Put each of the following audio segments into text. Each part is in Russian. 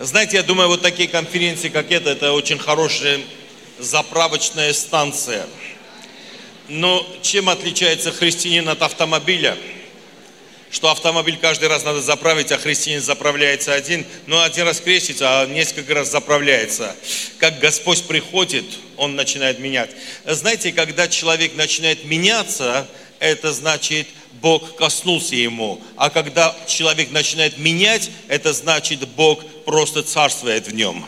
Знаете, я думаю, вот такие конференции, как эта, это очень хорошая заправочная станция. Но чем отличается христианин от автомобиля? Что автомобиль каждый раз надо заправить, а христианин заправляется один. Ну, один раз крестится, а несколько раз заправляется. Как Господь приходит, Он начинает менять. Знаете, когда человек начинает меняться, это значит, Бог коснулся ему. А когда человек начинает менять, это значит, Бог просто царствует в нем.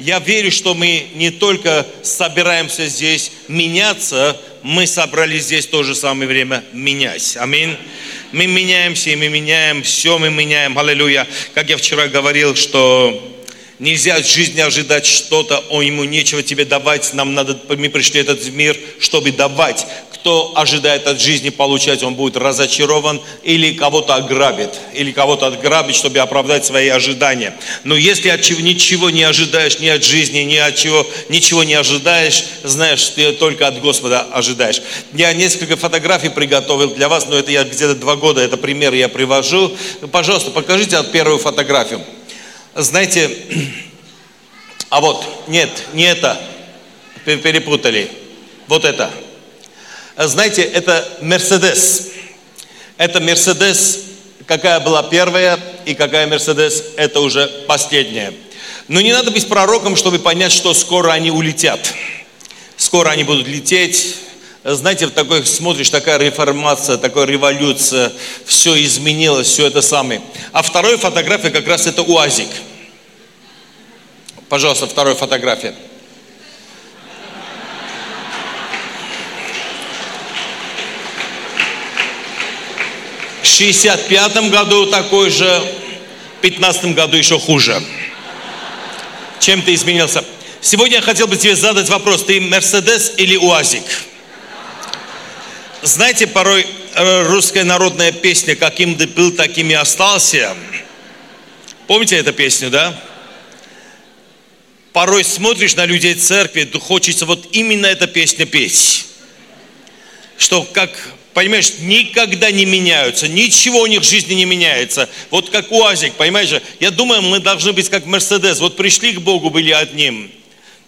Я верю, что мы не только собираемся здесь меняться, мы собрались здесь в то же самое время менять. Аминь. Мы меняемся, и мы меняем, все мы меняем. Аллилуйя. Как я вчера говорил, что Нельзя от жизни ожидать что-то, о, ему нечего тебе давать, нам надо, мы пришли в этот мир, чтобы давать кто ожидает от жизни получать, он будет разочарован или кого-то ограбит, или кого-то отграбит, чтобы оправдать свои ожидания. Но если от чего, ничего не ожидаешь, ни от жизни, ни от чего, ничего не ожидаешь, знаешь, ты только от Господа ожидаешь. Я несколько фотографий приготовил для вас, но это я где-то два года, это пример я привожу. Пожалуйста, покажите от первую фотографию. Знаете, а вот, нет, не это, перепутали. Вот это. Знаете, это Мерседес. Это Мерседес, какая была первая и какая Мерседес, это уже последняя. Но не надо быть пророком, чтобы понять, что скоро они улетят. Скоро они будут лететь. Знаете, в такой смотришь, такая реформация, такая революция, все изменилось, все это самое. А вторая фотография как раз это УАЗик. Пожалуйста, вторая фотография. 65 году такой же, в 15 году еще хуже. Чем ты изменился? Сегодня я хотел бы тебе задать вопрос, ты Мерседес или УАЗик? Знаете, порой э, русская народная песня «Каким ты был, таким и остался». Помните эту песню, да? Порой смотришь на людей церкви, хочется вот именно эта песня петь. Что как понимаешь, никогда не меняются, ничего у них в жизни не меняется. Вот как УАЗик, понимаешь, я думаю, мы должны быть как Мерседес. Вот пришли к Богу, были одним,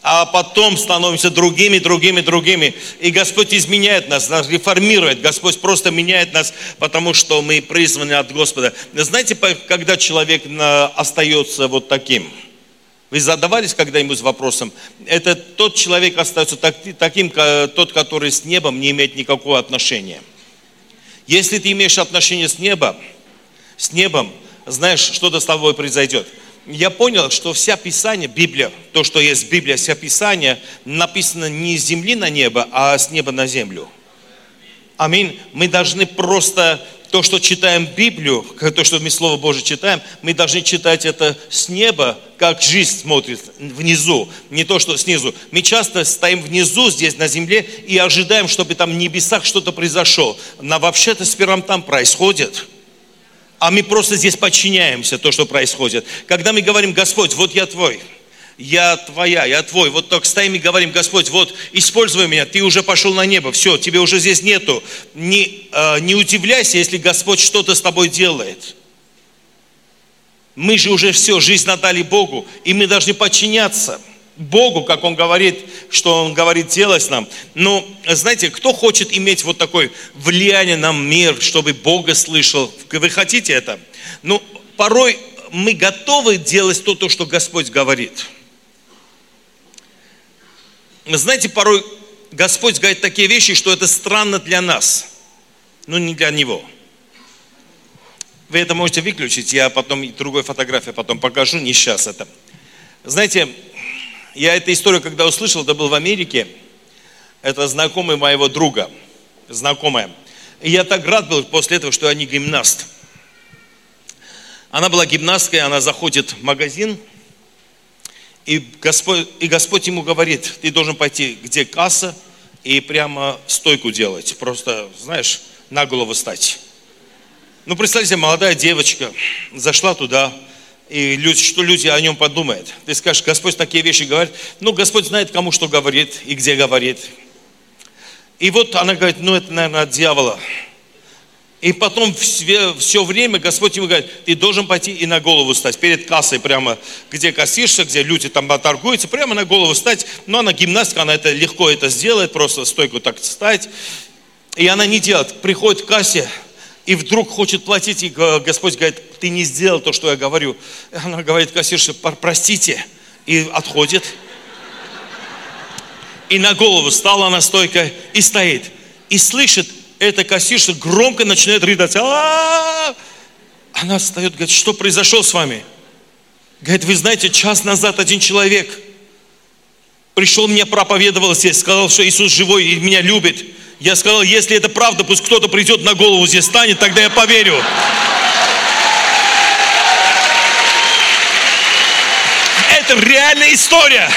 а потом становимся другими, другими, другими. И Господь изменяет нас, нас реформирует. Господь просто меняет нас, потому что мы призваны от Господа. Знаете, когда человек остается вот таким – вы задавались когда-нибудь вопросом, это тот человек остается таким, тот, который с небом не имеет никакого отношения. Если ты имеешь отношение с небом, с небом, знаешь, что-то с тобой произойдет. Я понял, что вся Писание, Библия, то, что есть Библия, вся Писание написано не с земли на небо, а с неба на землю. Аминь. Мы должны просто то, что читаем Библию, то, что мы Слово Божие читаем, мы должны читать это с неба, как жизнь смотрит внизу, не то, что снизу. Мы часто стоим внизу, здесь на земле, и ожидаем, чтобы там в небесах что-то произошло. Но вообще-то сперва там происходит. А мы просто здесь подчиняемся то, что происходит. Когда мы говорим, Господь, вот я Твой, я твоя, я твой. Вот так стоим и говорим, Господь, вот используй меня, ты уже пошел на небо, все, тебе уже здесь нету. Не, э, не удивляйся, если Господь что-то с тобой делает. Мы же уже все, жизнь отдали Богу, и мы должны подчиняться Богу, как Он говорит, что Он говорит делать нам. Но, знаете, кто хочет иметь вот такое влияние на мир, чтобы Бога слышал? Вы хотите это? Ну, порой мы готовы делать то, то что Господь говорит – знаете, порой Господь говорит такие вещи, что это странно для нас, но не для Него. Вы это можете выключить, я потом другой фотографию потом покажу, не сейчас это. Знаете, я эту историю, когда услышал, это был в Америке, это знакомый моего друга, знакомая. И я так рад был после этого, что я не гимнаст. Она была гимнасткой, она заходит в магазин – и Господь, и Господь ему говорит, ты должен пойти, где касса, и прямо стойку делать. Просто, знаешь, на голову стать. Ну, представьте, молодая девочка зашла туда, и люди, что люди о нем подумают. Ты скажешь, Господь такие вещи говорит. Ну, Господь знает, кому что говорит и где говорит. И вот она говорит, ну, это, наверное, от дьявола. И потом все, все время Господь ему говорит, ты должен пойти и на голову стать. Перед кассой прямо, где кассирша, где люди там торгуются, прямо на голову стать. Но она гимнастка, она это легко это сделает, просто стойку так встать. И она не делает. Приходит к кассе, и вдруг хочет платить, и Господь говорит, ты не сделал то, что я говорю. Она говорит кассирше, простите, и отходит. И на голову стала она стойкой и стоит. И слышит, эта кассирша громко начинает рыдать. А-а-а! Она встает, говорит, что произошло с вами? Говорит, вы знаете, час назад один человек пришел, мне проповедовал здесь, сказал, что Иисус живой и меня любит. Я сказал, если это правда, пусть кто-то придет на голову здесь станет, тогда я поверю. Это реальная история.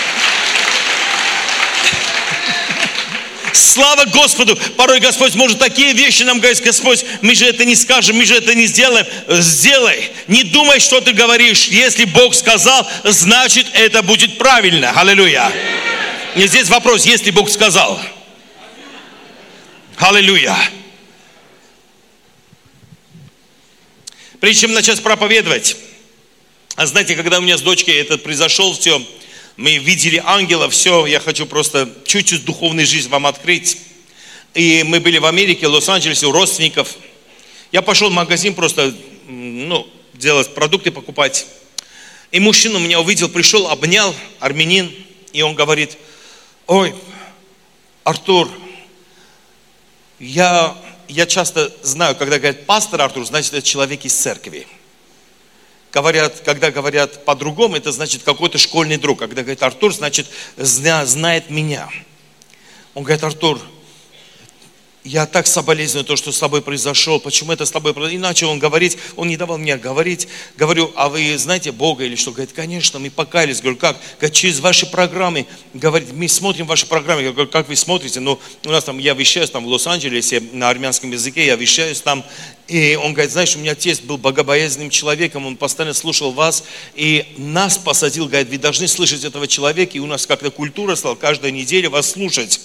Слава Господу! Порой Господь может такие вещи нам говорить, Господь, мы же это не скажем, мы же это не сделаем. Сделай. Не думай, что ты говоришь. Если Бог сказал, значит это будет правильно. Аллилуйя. И здесь вопрос, если Бог сказал. Аллилуйя. Прежде чем начать проповедовать, а знаете, когда у меня с дочкой этот произошел все, мы видели ангела, все, я хочу просто чуть-чуть духовной жизни вам открыть. И мы были в Америке, в Лос-Анджелесе, у родственников. Я пошел в магазин просто, ну, делать продукты покупать. И мужчина меня увидел, пришел, обнял, армянин, и он говорит, ой, Артур, я, я часто знаю, когда говорят пастор Артур, значит это человек из церкви говорят, когда говорят по-другому, это значит какой-то школьный друг. Когда говорит Артур, значит знает меня. Он говорит, Артур, я так соболезную то, что с тобой произошло, почему это с тобой произошло. И начал он говорить, он не давал мне говорить. Говорю, а вы знаете Бога или что? Говорит, конечно, мы покаялись. Говорю, как? Говорит, через ваши программы. Говорит, мы смотрим ваши программы. Я говорю, как вы смотрите? Ну, у нас там, я вещаюсь там в Лос-Анджелесе на армянском языке, я вещаюсь там. И он говорит, знаешь, у меня отец был богобоязненным человеком, он постоянно слушал вас, и нас посадил, говорит, вы должны слышать этого человека, и у нас как-то культура стала каждую неделю вас слушать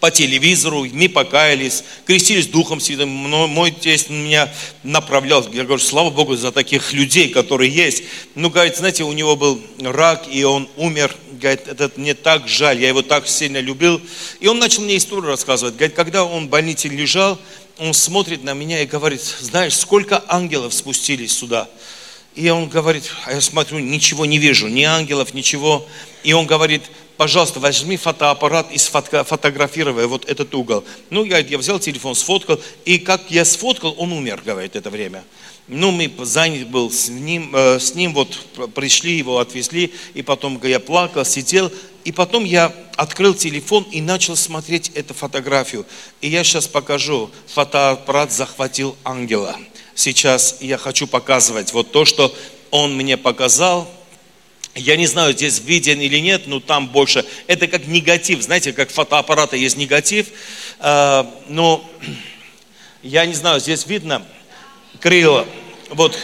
по телевизору, мы покаялись, крестились Духом Святым. Мой тесть меня направлял. Я говорю, слава Богу за таких людей, которые есть. Ну, говорит, знаете, у него был рак, и он умер. Говорит, это мне так жаль, я его так сильно любил. И он начал мне историю рассказывать. Говорит, когда он в больнице лежал, он смотрит на меня и говорит, знаешь, сколько ангелов спустились сюда. И он говорит, а я смотрю, ничего не вижу, ни ангелов, ничего. И он говорит, пожалуйста, возьми фотоаппарат и сфотографируй вот этот угол. Ну, я, я взял телефон, сфоткал, и как я сфоткал, он умер, говорит, это время. Ну, мы занят был с ним, э, с ним вот пришли, его отвезли, и потом я плакал, сидел, и потом я открыл телефон и начал смотреть эту фотографию. И я сейчас покажу, фотоаппарат захватил ангела. Сейчас я хочу показывать вот то, что он мне показал, я не знаю, здесь виден или нет, но там больше. Это как негатив, знаете, как фотоаппарата есть негатив. А, но я не знаю, здесь видно крыло. Вот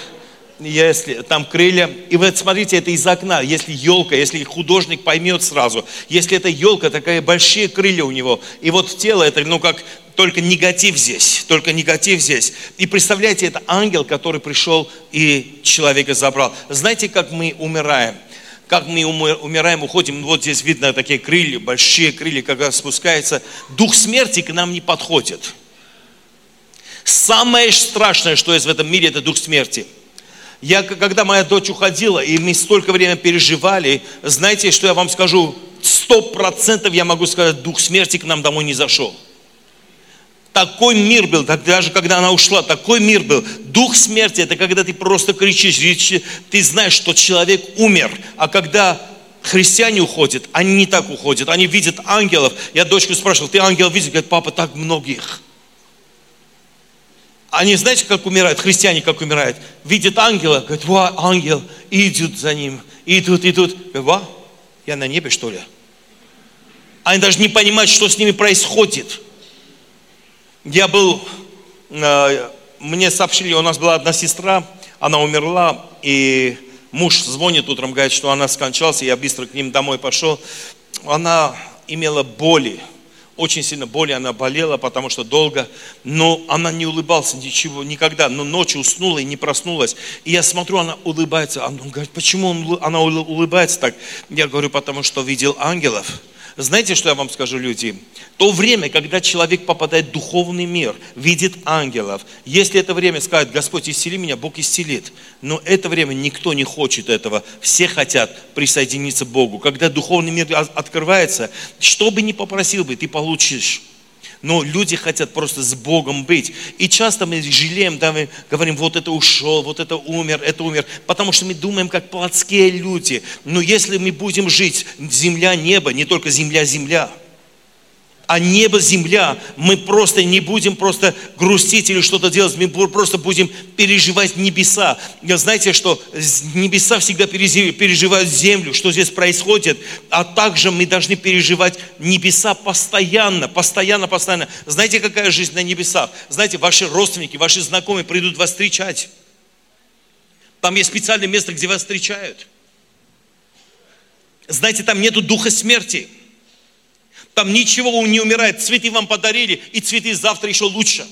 если там крылья. И вот смотрите, это из окна. Если елка, если художник поймет сразу. Если это елка, такая большие крылья у него. И вот тело это, ну как только негатив здесь, только негатив здесь. И представляете, это ангел, который пришел и человека забрал. Знаете, как мы умираем? как мы умираем, уходим, вот здесь видно такие крылья, большие крылья, когда спускается, дух смерти к нам не подходит. Самое страшное, что есть в этом мире, это дух смерти. Я, когда моя дочь уходила, и мы столько времени переживали, знаете, что я вам скажу? Сто процентов я могу сказать, дух смерти к нам домой не зашел. Такой мир был, даже когда она ушла, такой мир был. Дух смерти, это когда ты просто кричишь, ты знаешь, что человек умер. А когда христиане уходят, они не так уходят, они видят ангелов. Я дочку спрашивал, ты ангел видишь? Говорит, папа, так многих. Они, знаете, как умирают, христиане как умирают? Видят ангела, говорят, ва, ангел, и идут за ним, идут, идут. Ва, я на небе, что ли? Они даже не понимают, что с ними происходит. Я был, э, мне сообщили, у нас была одна сестра, она умерла, и муж звонит утром, говорит, что она скончалась, я быстро к ним домой пошел. Она имела боли, очень сильно боли, она болела, потому что долго, но она не улыбалась ничего, никогда, но ночью уснула и не проснулась. И я смотрю, она улыбается, он говорит, почему он, она улыбается так? Я говорю, потому что видел ангелов. Знаете, что я вам скажу, люди? То время, когда человек попадает в духовный мир, видит ангелов, если это время скажет, Господь, исцели меня, Бог исцелит. Но это время никто не хочет этого. Все хотят присоединиться к Богу. Когда духовный мир открывается, что бы ни попросил бы, ты получишь но люди хотят просто с Богом быть. И часто мы жалеем, да, мы говорим, вот это ушел, вот это умер, это умер, потому что мы думаем, как плотские люди. Но если мы будем жить, земля, небо, не только земля, земля – а небо, земля, мы просто не будем просто грустить или что-то делать, мы просто будем переживать небеса. Знаете, что небеса всегда переживают землю, что здесь происходит, а также мы должны переживать небеса постоянно, постоянно, постоянно. Знаете, какая жизнь на небесах? Знаете, ваши родственники, ваши знакомые придут вас встречать. Там есть специальное место, где вас встречают. Знаете, там нету духа смерти. Там ничего не умирает. Цветы вам подарили, и цветы завтра еще лучше.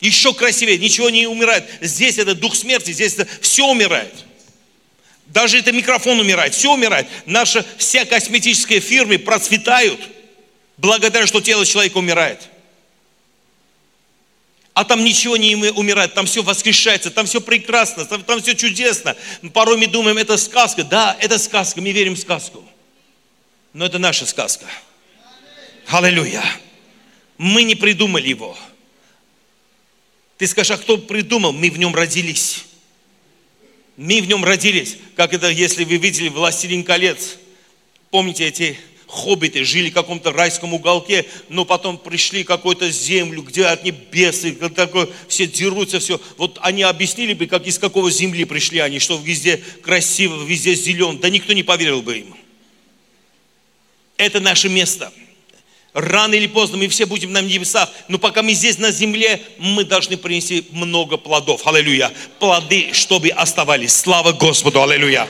Еще красивее, ничего не умирает. Здесь это дух смерти, здесь это все умирает. Даже это микрофон умирает, все умирает. Наши все косметические фирмы процветают благодаря, что тело человека умирает. А там ничего не умирает, там все воскрешается, там все прекрасно, там, там все чудесно. Порой мы думаем, это сказка. Да, это сказка, мы верим в сказку. Но это наша сказка. Аллилуйя. Мы не придумали его. Ты скажешь, а кто придумал? Мы в нем родились. Мы в нем родились. Как это, если вы видели «Властелин колец». Помните эти хоббиты жили в каком-то райском уголке, но потом пришли в какую-то землю, где от небесы, такое, все дерутся, все. Вот они объяснили бы, как из какого земли пришли они, что везде красиво, везде зелен. Да никто не поверил бы им. Это наше место – Рано или поздно мы все будем на небесах, но пока мы здесь на земле, мы должны принести много плодов. Аллилуйя. Плоды, чтобы оставались. Слава Господу. Аллилуйя.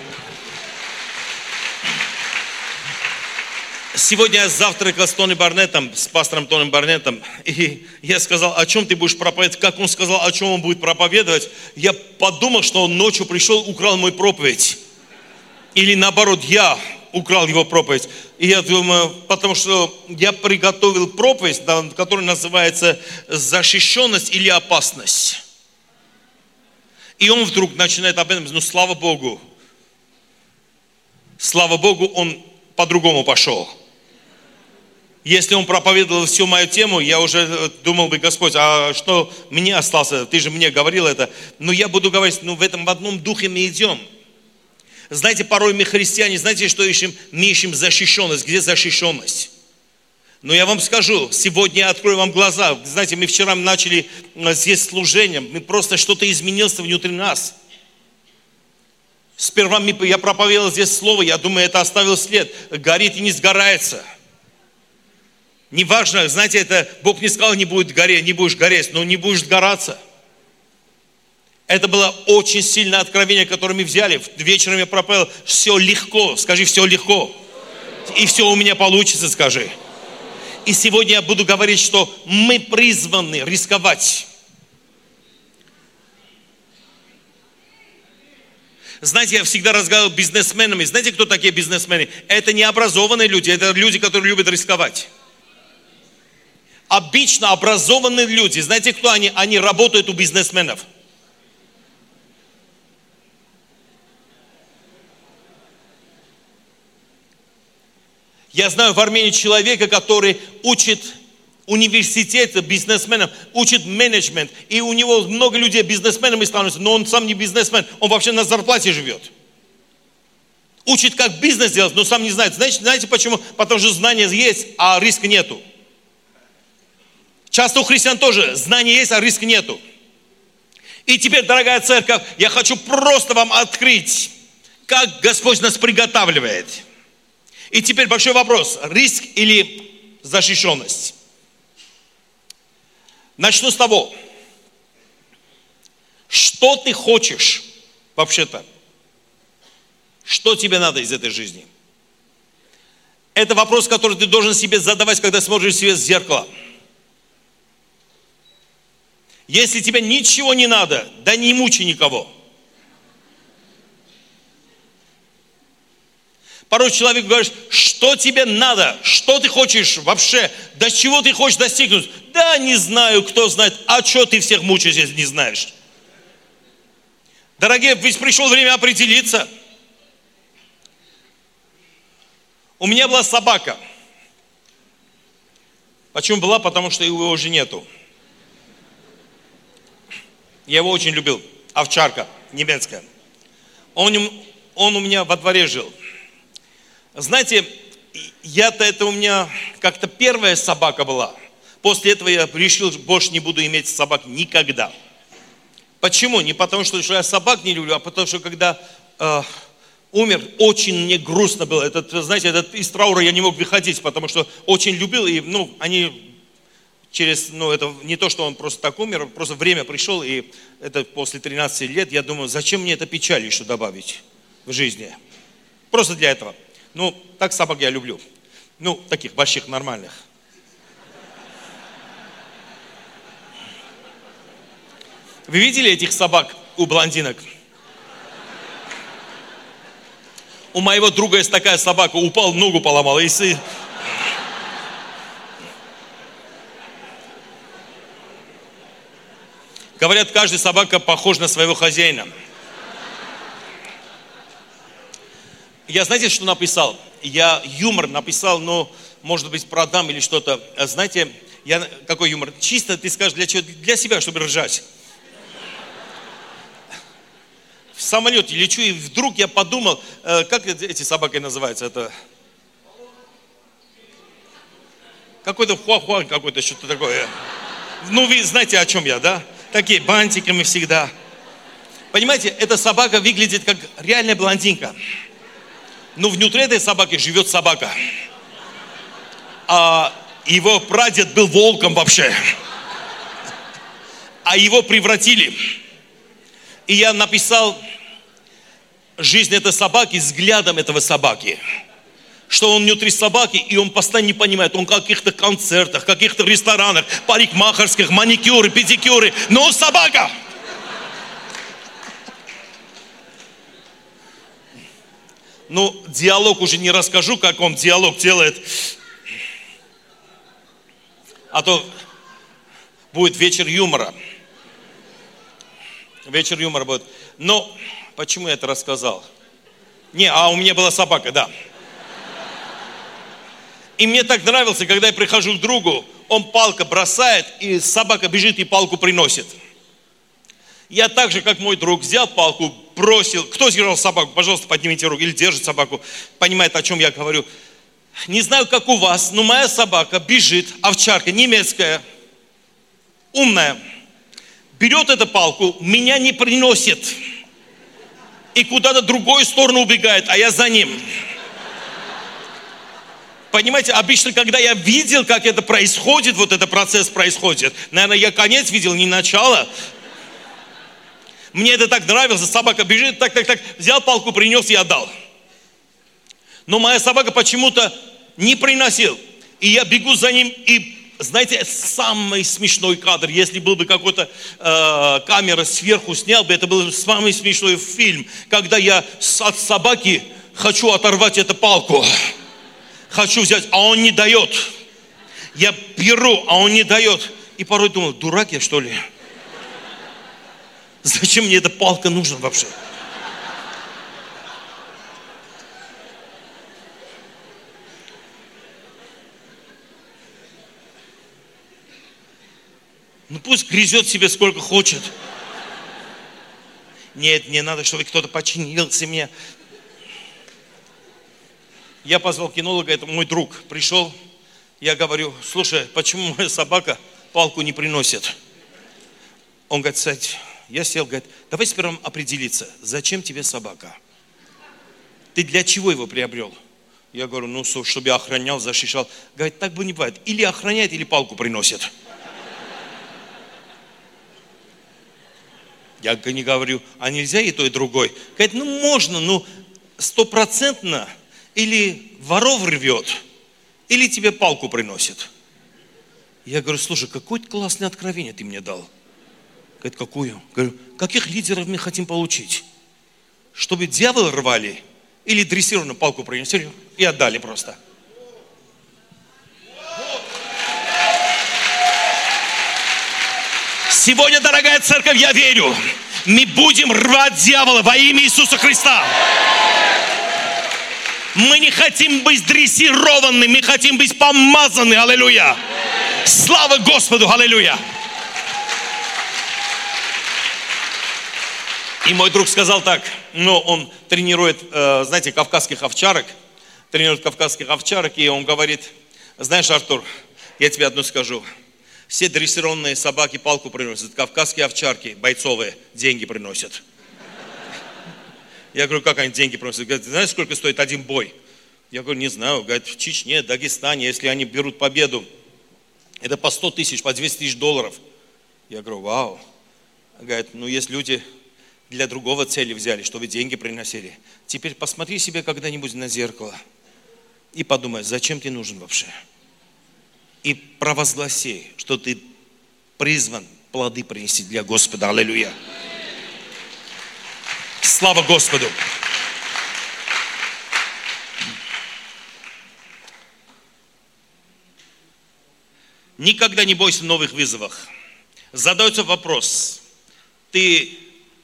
Сегодня я завтракал с Тони Барнетом, с пастором Тони Барнетом, и я сказал, о чем ты будешь проповедовать, как он сказал, о чем он будет проповедовать. Я подумал, что он ночью пришел, украл мой проповедь. Или наоборот, я украл его проповедь. И я думаю, потому что я приготовил проповедь, которая называется «Защищенность или опасность». И он вдруг начинает об этом, ну слава Богу, слава Богу, он по-другому пошел. Если он проповедовал всю мою тему, я уже думал бы, Господь, а что мне остался? Ты же мне говорил это. Но я буду говорить, ну в этом в одном духе мы идем – знаете, порой мы христиане, знаете, что ищем? Мы ищем защищенность. Где защищенность? Но я вам скажу, сегодня я открою вам глаза. Знаете, мы вчера начали э, здесь служение, мы просто что-то изменилось внутри нас. Сперва я проповедовал здесь слово, я думаю, это оставил след. Горит и не сгорается. Неважно, знаете, это Бог не сказал, не будет гореть, не будешь гореть, но не будешь сгораться. Это было очень сильное откровение, которое мы взяли. Вечером я проповедовал, все легко, скажи, все легко. И все у меня получится, скажи. И сегодня я буду говорить, что мы призваны рисковать. Знаете, я всегда разговаривал с бизнесменами. Знаете, кто такие бизнесмены? Это не образованные люди, это люди, которые любят рисковать. Обычно образованные люди, знаете, кто они? Они работают у бизнесменов – Я знаю в Армении человека, который учит университет бизнесменам, учит менеджмент. И у него много людей бизнесменами становятся, но он сам не бизнесмен, он вообще на зарплате живет. Учит, как бизнес делать, но сам не знает. Знаете, знаете почему? Потому что знания есть, а риска нету. Часто у христиан тоже знания есть, а риска нету. И теперь, дорогая церковь, я хочу просто вам открыть, как Господь нас приготавливает – и теперь большой вопрос. Риск или защищенность? Начну с того, что ты хочешь вообще-то? Что тебе надо из этой жизни? Это вопрос, который ты должен себе задавать, когда смотришь себе в зеркало. Если тебе ничего не надо, да не мучи никого. Порой человек говорит, что тебе надо, что ты хочешь вообще, до чего ты хочешь достигнуть. Да не знаю, кто знает, а что ты всех мучаешь, если не знаешь. Дорогие, ведь пришло время определиться. У меня была собака. Почему была? Потому что его уже нету. Я его очень любил. Овчарка немецкая. Он, он у меня во дворе жил. Знаете, я-то это у меня как-то первая собака была. После этого я решил, больше не буду иметь собак никогда. Почему? Не потому, что я собак не люблю, а потому, что когда э, умер, очень мне грустно было. Этот, знаете, этот, из траура я не мог выходить, потому что очень любил, и ну, они через, ну, это не то, что он просто так умер, просто время пришло, и это после 13 лет, я думаю, зачем мне это печаль еще добавить в жизни? Просто для этого. Ну, так собак я люблю. Ну, таких больших, нормальных. Вы видели этих собак у блондинок? У моего друга есть такая собака, упал, ногу поломал. И Говорят, каждая собака похожа на своего хозяина. Я знаете, что написал? Я юмор написал, но, может быть, продам или что-то. Знаете, я, какой юмор? Чисто ты скажешь, для чего? Для себя, чтобы ржать. В самолете лечу, и вдруг я подумал, э, как эти собаки называются? Это какой-то хуахуа какой-то, что-то такое. Ну, вы знаете, о чем я, да? такие бантиками всегда. Понимаете, эта собака выглядит как реальная блондинка. Но внутри этой собаки живет собака. А его прадед был волком вообще. А его превратили. И я написал жизнь этой собаки взглядом этого собаки что он внутри собаки, и он постоянно не понимает, он в каких-то концертах, каких-то ресторанах, парикмахерских, маникюры, педикюры, но он собака. Ну, диалог уже не расскажу, как он диалог делает. А то будет вечер юмора. Вечер юмора будет. Но почему я это рассказал? Не, а у меня была собака, да. И мне так нравился, когда я прихожу к другу, он палка бросает, и собака бежит и палку приносит. Я так же, как мой друг, взял палку, бросил. Кто держал собаку? Пожалуйста, поднимите руку. Или держит собаку. Понимает, о чем я говорю. Не знаю, как у вас, но моя собака бежит, овчарка немецкая, умная, берет эту палку, меня не приносит. И куда-то другую сторону убегает, а я за ним. Понимаете, обычно, когда я видел, как это происходит, вот этот процесс происходит, наверное, я конец видел, не начало. Мне это так нравилось, собака бежит, так, так, так, взял палку, принес и отдал. Но моя собака почему-то не приносил. И я бегу за ним, и знаете, самый смешной кадр, если был бы какой-то э, камера сверху снял бы, это был самый смешной фильм, когда я от собаки хочу оторвать эту палку хочу взять, а он не дает. Я беру, а он не дает. И порой думал, дурак я что ли? Зачем мне эта палка нужна вообще? Ну пусть грязет себе сколько хочет. Нет, мне надо, чтобы кто-то починился мне. Я позвал кинолога, это мой друг, пришел. Я говорю, слушай, почему моя собака палку не приносит? Он говорит, сядь. Я сел, говорит, давай сперва определиться, зачем тебе собака? Ты для чего его приобрел? Я говорю, ну, чтобы я охранял, защищал. Говорит, так бы не бывает. Или охраняет, или палку приносит. Я не говорю, а нельзя и то, и другой. Говорит, ну можно, ну стопроцентно или воров рвет. или тебе палку приносит? Я говорю, слушай, какое классное откровение ты мне дал. Говорит, какую? Говорю, каких лидеров мы хотим получить? Чтобы дьявол рвали или дрессированную палку принесли и отдали просто. Сегодня, дорогая церковь, я верю, мы будем рвать дьявола во имя Иисуса Христа. Мы не хотим быть дрессированы, мы хотим быть помазаны. Аллилуйя. Слава Господу, аллилуйя. И мой друг сказал так, ну, он тренирует, э, знаете, кавказских овчарок, тренирует кавказских овчарок, и он говорит, знаешь, Артур, я тебе одно скажу, все дрессированные собаки палку приносят, кавказские овчарки бойцовые деньги приносят. Я говорю, как они деньги приносят? Говорит, знаешь, сколько стоит один бой? Я говорю, не знаю. Говорит, в Чечне, Дагестане, если они берут победу, это по 100 тысяч, по 200 тысяч долларов. Я говорю, вау. Говорит, ну есть люди для другого цели взяли, чтобы деньги приносили. Теперь посмотри себе когда-нибудь на зеркало и подумай, зачем ты нужен вообще? и провозгласи, что ты призван плоды принести для Господа. Аллилуйя. Слава Господу. Никогда не бойся новых вызовов. Задается вопрос, ты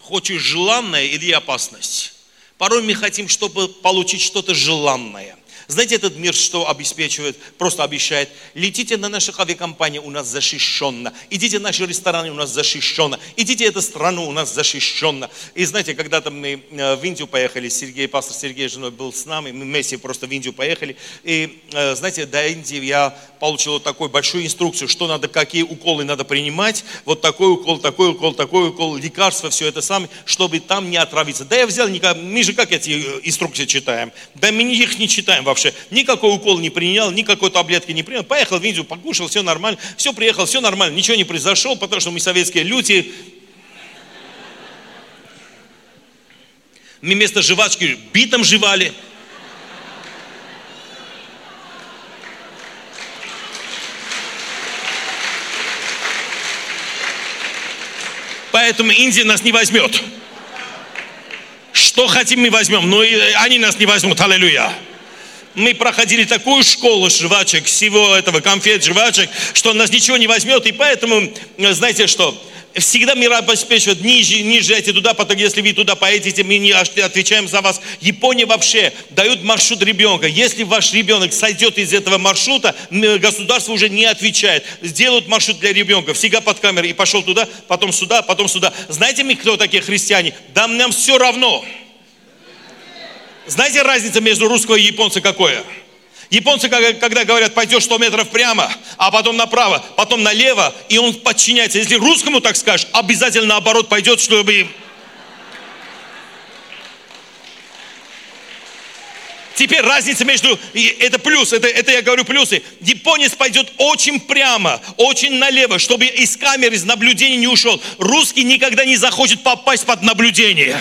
хочешь желанное или опасность? Порой мы хотим, чтобы получить что-то желанное. Знаете, этот мир что обеспечивает? Просто обещает. Летите на наших авиакомпаниях, у нас защищенно. Идите в наши рестораны, у нас защищенно. Идите в эту страну, у нас защищенно. И знаете, когда-то мы э, в Индию поехали, Сергей, пастор Сергей женой был с нами, мы вместе просто в Индию поехали. И э, знаете, до Индии я получил вот такую большую инструкцию, что надо, какие уколы надо принимать. Вот такой укол, такой укол, такой укол, лекарства, все это самое, чтобы там не отравиться. Да я взял, мы же как эти э, инструкции читаем? Да мы их не читаем вообще. Никакой укол не принял, никакой таблетки не принял. Поехал в Индию, покушал, все нормально. Все, приехал, все нормально. Ничего не произошло, потому что мы советские люди. Мы вместо жвачки битом жевали. Поэтому Индия нас не возьмет. Что хотим, мы возьмем, но они нас не возьмут. Аллилуйя мы проходили такую школу жвачек, всего этого конфет, жвачек, что нас ничего не возьмет. И поэтому, знаете что, всегда мир обеспечивает, ниже, не езжайте туда, потому если вы туда поедете, мы не отвечаем за вас. Япония вообще дает маршрут ребенка. Если ваш ребенок сойдет из этого маршрута, государство уже не отвечает. Сделают маршрут для ребенка, всегда под камерой, и пошел туда, потом сюда, потом сюда. Знаете мы, кто такие христиане? Да нам все равно. Знаете разница между русского и японца какое? Японцы, когда говорят, пойдешь 100 метров прямо, а потом направо, потом налево, и он подчиняется. Если русскому так скажешь, обязательно наоборот пойдет, чтобы... Теперь разница между, это плюс, это, это я говорю плюсы. Японец пойдет очень прямо, очень налево, чтобы из камеры, из наблюдения не ушел. Русский никогда не захочет попасть под наблюдение.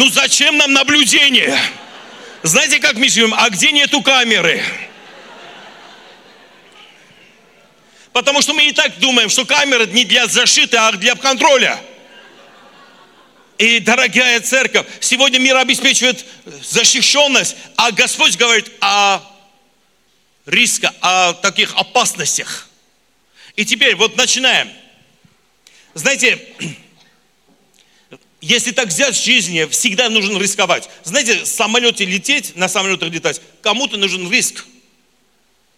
Ну зачем нам наблюдение? Знаете, как мы живем? А где нету камеры? Потому что мы и так думаем, что камера не для защиты, а для контроля. И, дорогая церковь, сегодня мир обеспечивает защищенность, а Господь говорит о рисках, о таких опасностях. И теперь вот начинаем. Знаете, если так взять в жизни, всегда нужно рисковать. Знаете, в самолете лететь, на самолетах летать, кому-то нужен риск.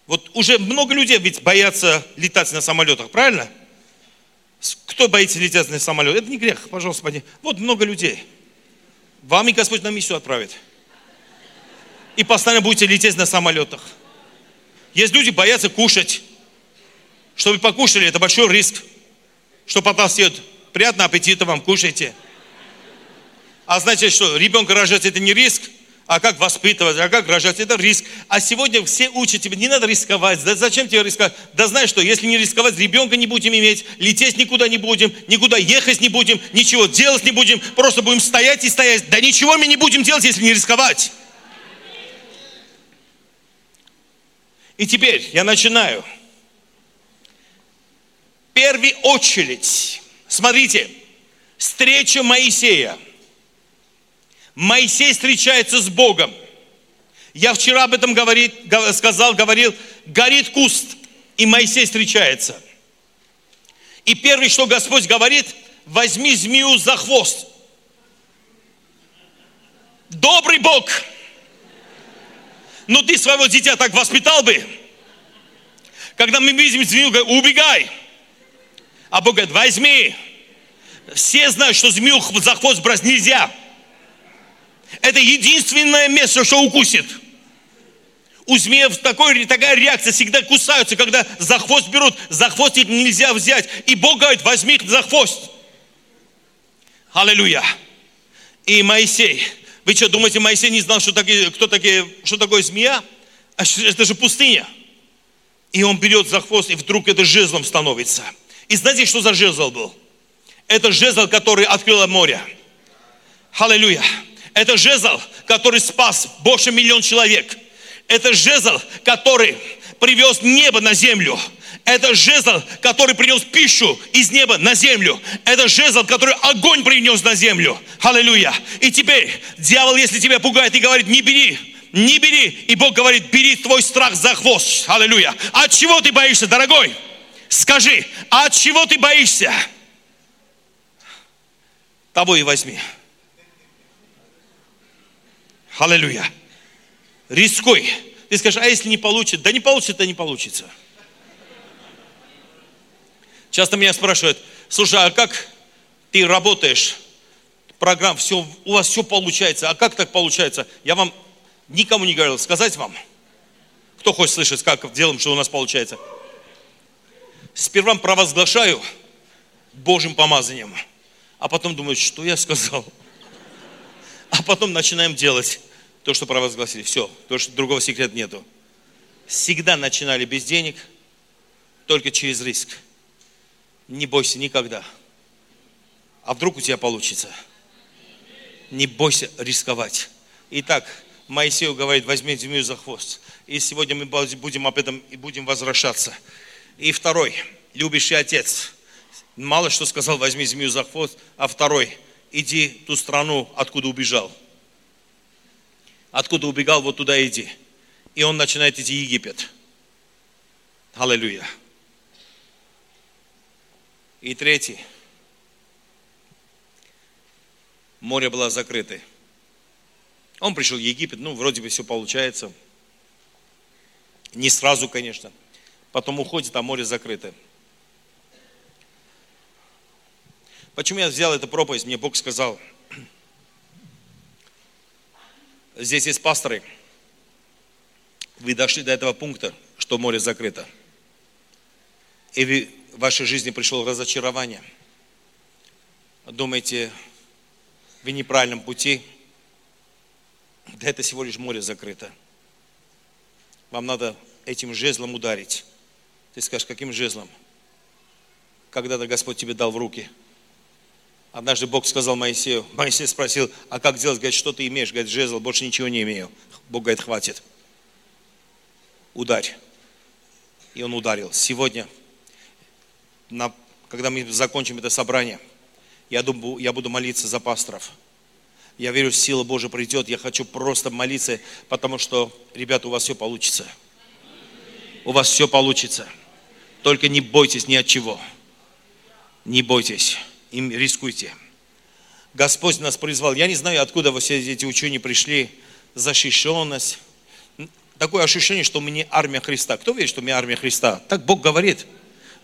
Вот уже много людей ведь боятся летать на самолетах, правильно? Кто боится летать на самолете? Это не грех, пожалуйста, поди. Вот много людей. Вам и Господь на миссию отправит. И постоянно будете лететь на самолетах. Есть люди, боятся кушать. Чтобы покушали, это большой риск. Что потолстеют. Приятного аппетита вам, кушайте. А значит, что ребенка рожать это не риск, а как воспитывать, а как рожать, это риск. А сегодня все учат тебя, не надо рисковать, да зачем тебе рисковать? Да знаешь что, если не рисковать, ребенка не будем иметь, лететь никуда не будем, никуда ехать не будем, ничего делать не будем, просто будем стоять и стоять. Да ничего мы не будем делать, если не рисковать. И теперь я начинаю. Первый первую очередь, смотрите, встреча Моисея – Моисей встречается с Богом. Я вчера об этом говорит, сказал, говорил, горит куст, и Моисей встречается. И первое, что Господь говорит, возьми змею за хвост. Добрый Бог. Ну ты своего дитя так воспитал бы. Когда мы видим змею, говорим, убегай. А Бог говорит, возьми. Все знают, что змею за хвост брать нельзя. Это единственное место, что укусит. У змеев такой, такая реакция, всегда кусаются, когда за хвост берут, за хвост их нельзя взять. И Бог говорит, возьми их за хвост. Аллилуйя. И Моисей, вы что, думаете, Моисей не знал, что, такие, кто такие, что такое змея? А это же пустыня. И он берет за хвост, и вдруг это жезлом становится. И знаете, что за жезл был? Это жезл, который открыло море. Аллилуйя. Это жезл, который спас больше миллион человек. Это жезл, который привез небо на землю. Это жезл, который принес пищу из неба на землю. Это жезл, который огонь принес на землю. Аллилуйя. И теперь дьявол, если тебя пугает и говорит, не бери, не бери. И Бог говорит, бери твой страх за хвост. Аллилуйя. От чего ты боишься, дорогой? Скажи, от чего ты боишься? Того и возьми. Аллилуйя. Рискуй. Ты скажешь, а если не получится? Да не получится, это не получится. Часто меня спрашивают, слушай, а как ты работаешь? Программ, все, у вас все получается. А как так получается? Я вам никому не говорил. Сказать вам? Кто хочет слышать, как делаем, что у нас получается? Сперва провозглашаю Божьим помазанием, а потом думаю, что я сказал. А потом начинаем делать то, что провозгласили. Все, то, что другого секрета нету. Всегда начинали без денег, только через риск. Не бойся никогда. А вдруг у тебя получится? Не бойся рисковать. Итак, Моисею говорит, возьми змею за хвост. И сегодня мы будем об этом и будем возвращаться. И второй, любящий отец. Мало что сказал, возьми змею за хвост. А второй, иди в ту страну, откуда убежал. Откуда убегал, вот туда иди. И он начинает идти в Египет. Аллилуйя. И третий. Море было закрыто. Он пришел в Египет, ну, вроде бы все получается. Не сразу, конечно. Потом уходит, а море закрыто. Почему я взял эту проповедь? Мне Бог сказал, здесь есть пасторы, вы дошли до этого пункта, что море закрыто. И вы в вашей жизни пришло разочарование, думаете, вы неправильном пути, да это всего лишь море закрыто. Вам надо этим жезлом ударить. Ты скажешь, каким жезлом? Когда-то Господь тебе дал в руки. Однажды Бог сказал Моисею, Моисей спросил, а как делать? Говорит, что ты имеешь? Говорит, жезл, больше ничего не имею. Бог говорит, хватит. Ударь. И он ударил. Сегодня на, когда мы закончим это собрание, я, думаю, я буду молиться за пасторов. Я верю, сила Божия придет. Я хочу просто молиться, потому что, ребята, у вас все получится. У вас все получится. Только не бойтесь ни от чего. Не бойтесь. Им рискуйте. Господь нас призвал. Я не знаю, откуда все эти учения пришли. Защищенность. Такое ощущение, что мы не армия Христа. Кто верит, что мы армия Христа? Так Бог говорит.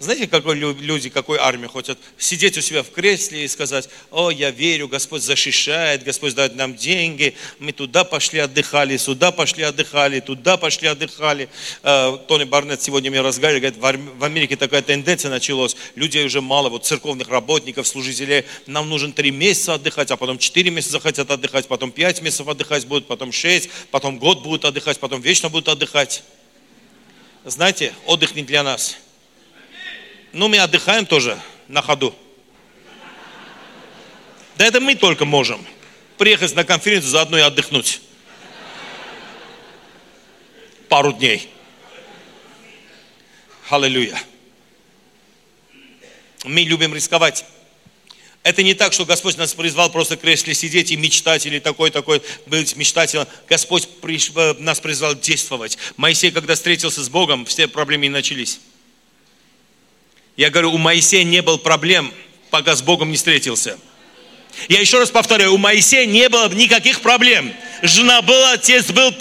Знаете, какой люди, какой армии хотят? Сидеть у себя в кресле и сказать, о, я верю, Господь защищает, Господь дает нам деньги, мы туда пошли отдыхали, сюда пошли отдыхали, туда пошли отдыхали. Э, Тони Барнетт сегодня мне разговаривал, говорит, в Америке такая тенденция началась, людей уже мало, вот церковных работников, служителей, нам нужен три месяца отдыхать, а потом четыре месяца хотят отдыхать, потом пять месяцев отдыхать будут, потом шесть, потом год будут отдыхать, потом вечно будут отдыхать. Знаете, отдых не для нас – ну, мы отдыхаем тоже на ходу. Да это мы только можем. Приехать на конференцию, заодно и отдохнуть. Пару дней. Аллилуйя. Мы любим рисковать. Это не так, что Господь нас призвал просто в кресле сидеть и мечтать, или такой-такой быть мечтателем. Господь э, нас призвал действовать. Моисей, когда встретился с Богом, все проблемы и начались. Я говорю, у Моисея не было проблем, пока с Богом не встретился. Я еще раз повторяю, у Моисея не было никаких проблем. Жена была, отец был,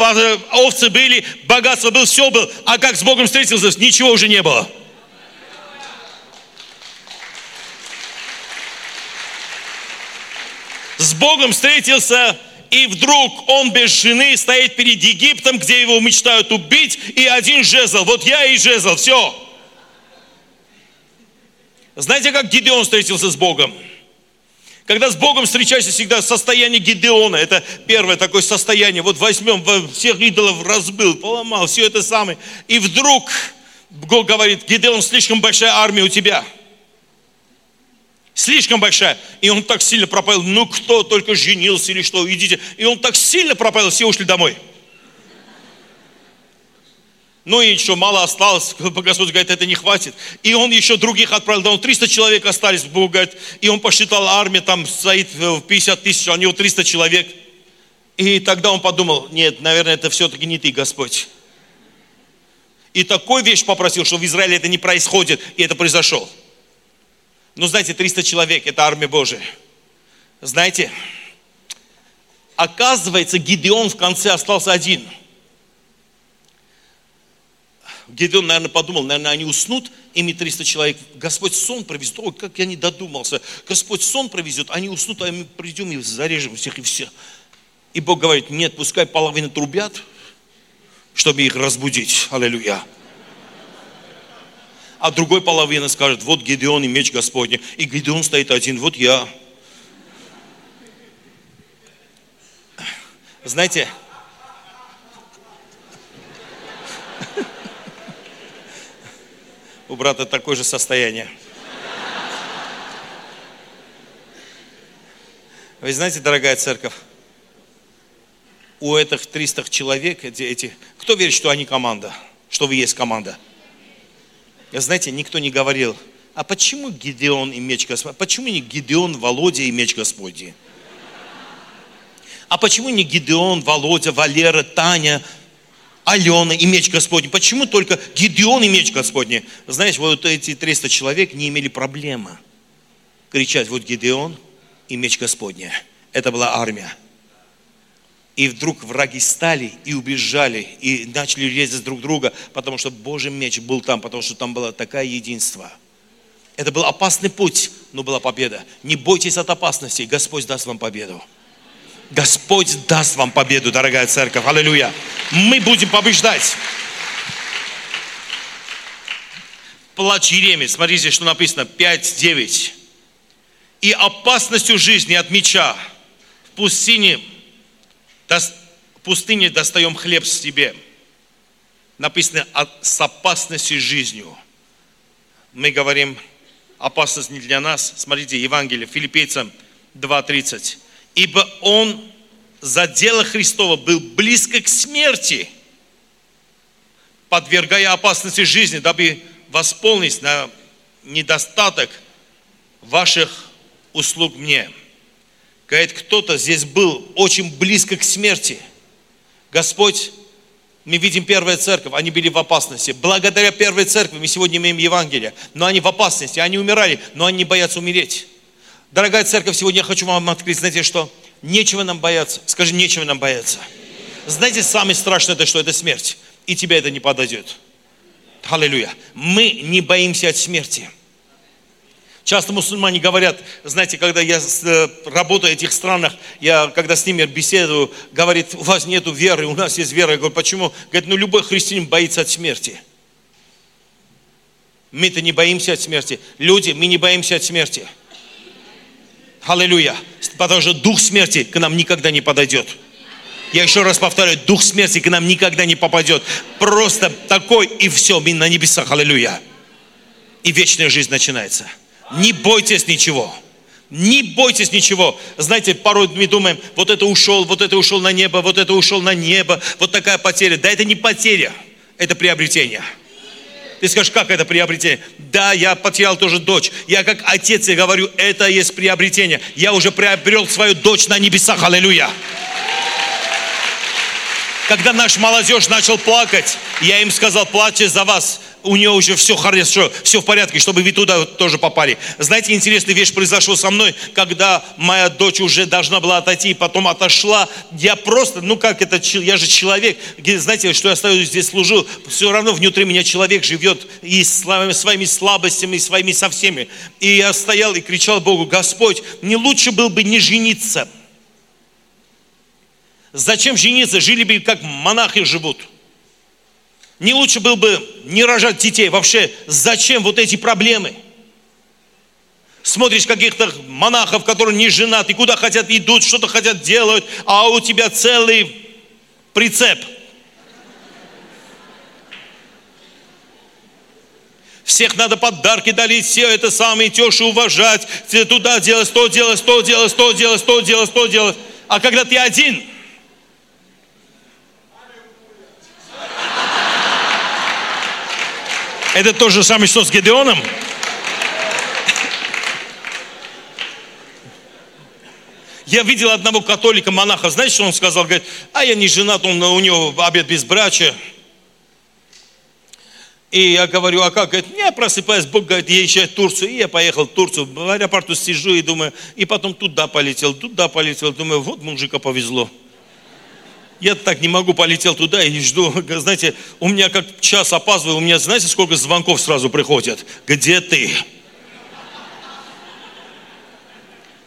овцы были, богатство было, все было. А как с Богом встретился, ничего уже не было. С Богом встретился, и вдруг он без жены стоит перед Египтом, где его мечтают убить, и один жезл. Вот я и жезл, все. Знаете, как Гидеон встретился с Богом? Когда с Богом встречаешься всегда состояние Гидеона, это первое такое состояние, вот возьмем, всех идолов разбил, поломал, все это самое. И вдруг Бог говорит, Гидеон, слишком большая армия у тебя. Слишком большая. И он так сильно пропал, ну кто только женился или что, идите. И он так сильно пропал, все ушли домой. Ну и еще мало осталось, Господь говорит, это не хватит. И он еще других отправил, да он 300 человек остались, Бог говорит, и он посчитал, армия там стоит в 50 тысяч, а у него 300 человек. И тогда он подумал, нет, наверное, это все-таки не ты, Господь. И такой вещь попросил, что в Израиле это не происходит, и это произошло. Ну, знаете, 300 человек, это армия Божия. Знаете, оказывается, Гидеон в конце остался один – Гедеон, наверное, подумал, наверное, они уснут, ими 300 человек. Господь сон провезет. Ой, как я не додумался. Господь сон провезет, они уснут, а мы придем и зарежем всех и все. И Бог говорит, нет, пускай половина трубят, чтобы их разбудить. Аллилуйя. А другой половина скажет, вот Гедеон и меч Господний. И Гедеон стоит один, вот я. Знаете, У брата такое же состояние. Вы знаете, дорогая церковь, у этих 300 человек, эти, эти, кто верит, что они команда, что вы есть команда? Знаете, никто не говорил, а почему Гидеон и меч Господь? Почему не Гидеон, Володя и меч Господний? А почему не Гидеон, Володя, Валера, Таня, Алена и меч Господний. Почему только Гидеон и меч Господний? Знаешь, вот эти 300 человек не имели проблемы кричать, вот Гидеон и меч Господний. Это была армия. И вдруг враги стали и убежали, и начали резать друг друга, потому что Божий меч был там, потому что там было такое единство. Это был опасный путь, но была победа. Не бойтесь от опасности, Господь даст вам победу. Господь даст вам победу, дорогая церковь. Аллилуйя. Мы будем побеждать. Плач Еремии, смотрите, что написано, 5-9. И опасностью жизни от меча в пустыне, в пустыне достаем хлеб с тебе. Написано, с опасностью жизнью. Мы говорим, опасность не для нас. Смотрите, Евангелие, Филиппийцам 2.30 ибо он за дело Христова был близко к смерти, подвергая опасности жизни, дабы восполнить на недостаток ваших услуг мне. Говорит, кто-то здесь был очень близко к смерти. Господь, мы видим первая церковь, они были в опасности. Благодаря первой церкви мы сегодня имеем Евангелие, но они в опасности, они умирали, но они боятся умереть. Дорогая церковь, сегодня я хочу вам открыть, знаете что? Нечего нам бояться. Скажи, нечего нам бояться. Знаете, самое страшное это что? Это смерть. И тебе это не подойдет. Аллилуйя. Мы не боимся от смерти. Часто мусульмане говорят, знаете, когда я э, работаю в этих странах, я когда с ними беседую, говорит, у вас нет веры, у нас есть вера. Я говорю, почему? Говорит, ну любой христианин боится от смерти. Мы-то не боимся от смерти. Люди, мы не боимся от смерти. Аллилуйя. Потому что дух смерти к нам никогда не подойдет. Я еще раз повторяю, дух смерти к нам никогда не попадет. Просто такой и все, на небесах, аллилуйя. И вечная жизнь начинается. Не бойтесь ничего. Не бойтесь ничего. Знаете, порой мы думаем, вот это ушел, вот это ушел на небо, вот это ушел на небо, вот такая потеря. Да это не потеря, это приобретение. Ты скажешь, как это приобретение? Да, я потерял тоже дочь. Я как отец и говорю, это есть приобретение. Я уже приобрел свою дочь на небесах. Аллилуйя. Когда наш молодежь начал плакать, я им сказал, плачьте за вас у нее уже все хорошо, все в порядке, чтобы вы туда тоже попали. Знаете, интересная вещь произошла со мной, когда моя дочь уже должна была отойти, потом отошла. Я просто, ну как это, я же человек, знаете, что я стою здесь служу, все равно внутри меня человек живет и своими слабостями, и своими со всеми. И я стоял и кричал Богу, Господь, не лучше был бы не жениться. Зачем жениться? Жили бы как монахи живут. Не лучше было бы не рожать детей. Вообще, зачем вот эти проблемы? Смотришь каких-то монахов, которые не женаты, куда хотят идут, что-то хотят делают, а у тебя целый прицеп. Всех надо подарки дарить, все это самое, тешу уважать, туда делать, то делать, то делать, то делать, то делать, то делать. А когда ты один – Это то же самое, что с Гедеоном. Я видел одного католика, монаха, знаете, что он сказал? Говорит, а я не женат, он, у него обед безбрачия. И я говорю, а как? Говорит, я просыпаюсь, Бог говорит, езжай в Турцию. И я поехал в Турцию, в аэропорту сижу и думаю, и потом туда полетел, туда полетел. Думаю, вот мужика повезло. Я так не могу, полетел туда и жду. Знаете, у меня как час опаздываю, у меня знаете, сколько звонков сразу приходят? Где ты?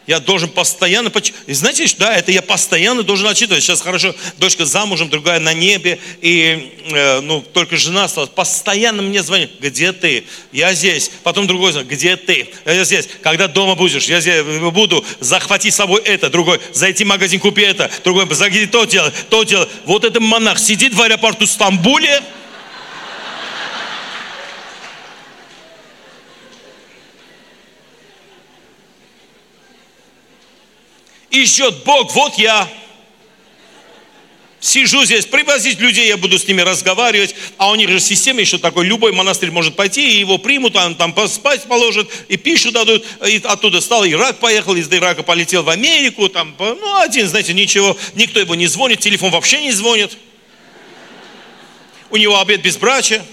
Я должен постоянно... И знаете, да, это я постоянно должен отчитывать. Сейчас хорошо, дочка замужем, другая на небе, и э, ну, только жена осталась. Постоянно мне звонит, где ты? Я здесь. Потом другой звонит, где ты? Я здесь. Когда дома будешь? Я здесь буду. Захвати с собой это. Другой, зайти в магазин, купи это. Другой, загляни то дело, то дело. Вот этот монах сидит в аэропорту Стамбуле, и ждет Бог, вот я. Сижу здесь, привозить людей, я буду с ними разговаривать, а у них же система еще такой, любой монастырь может пойти, и его примут, а он там спать положат, и пищу дадут, и оттуда стал Ирак, поехал, из Ирака полетел в Америку, там, ну, один, знаете, ничего, никто его не звонит, телефон вообще не звонит. У него обед безбрачия.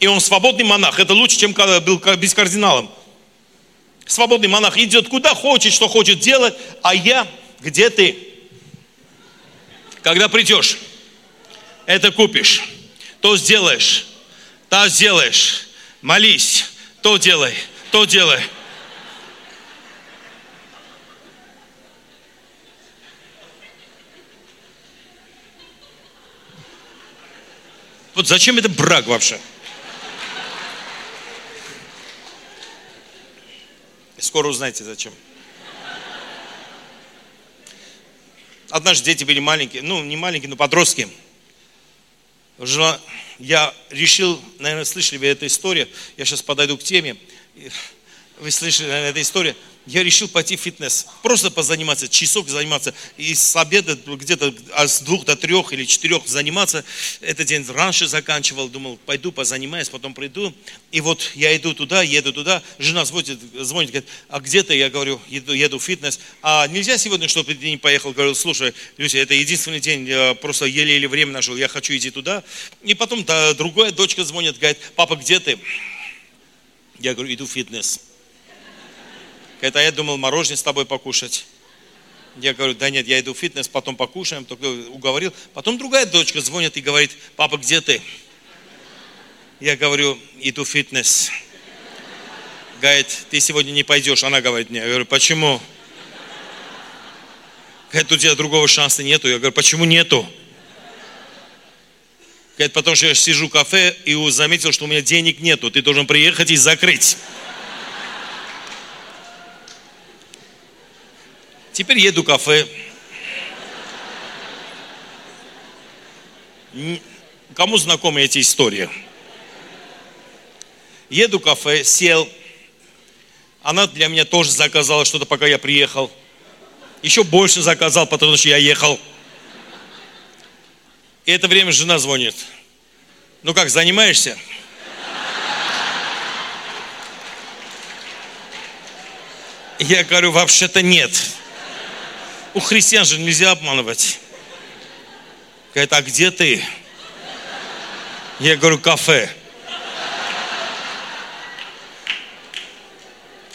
И он свободный монах. Это лучше, чем когда был без кардиналом. Свободный монах идет куда хочет, что хочет делать, а я, где ты? Когда придешь, это купишь, то сделаешь, то сделаешь, молись, то делай, то делай. Вот зачем это брак вообще? Скоро узнаете зачем. Однажды дети были маленькие, ну не маленькие, но подростки. Я решил, наверное, слышали вы эту историю, я сейчас подойду к теме. Вы слышали, наверное, эту историю я решил пойти в фитнес, просто позаниматься, часок заниматься, и с обеда где-то с двух до трех или четырех заниматься. Этот день раньше заканчивал, думал, пойду позанимаюсь, потом приду. И вот я иду туда, еду туда, жена звонит, звонит говорит, а где ты? Я говорю, еду, еду в фитнес. А нельзя сегодня, чтобы ты не поехал? Говорю, слушай, Люся, это единственный день, я просто еле-еле время нашел, я хочу идти туда. И потом да, другая дочка звонит, говорит, папа, где ты? Я говорю, иду в фитнес. Говорит, а я думал мороженое с тобой покушать. Я говорю, да нет, я иду в фитнес, потом покушаем, только уговорил. Потом другая дочка звонит и говорит, папа, где ты? Я говорю, иду в фитнес. Говорит, ты сегодня не пойдешь. Она говорит мне, я говорю, почему? Говорит, у тебя другого шанса нету. Я говорю, почему нету? Говорит, потому что я сижу в кафе и заметил, что у меня денег нету. Ты должен приехать и закрыть. Теперь еду в кафе. Кому знакомы эти истории? Еду в кафе, сел. Она для меня тоже заказала что-то, пока я приехал. Еще больше заказал, потому что я ехал. И это время жена звонит. Ну как, занимаешься? Я говорю, вообще-то нет. У христиан же нельзя обманывать. Говорит, а где ты? Я говорю, кафе.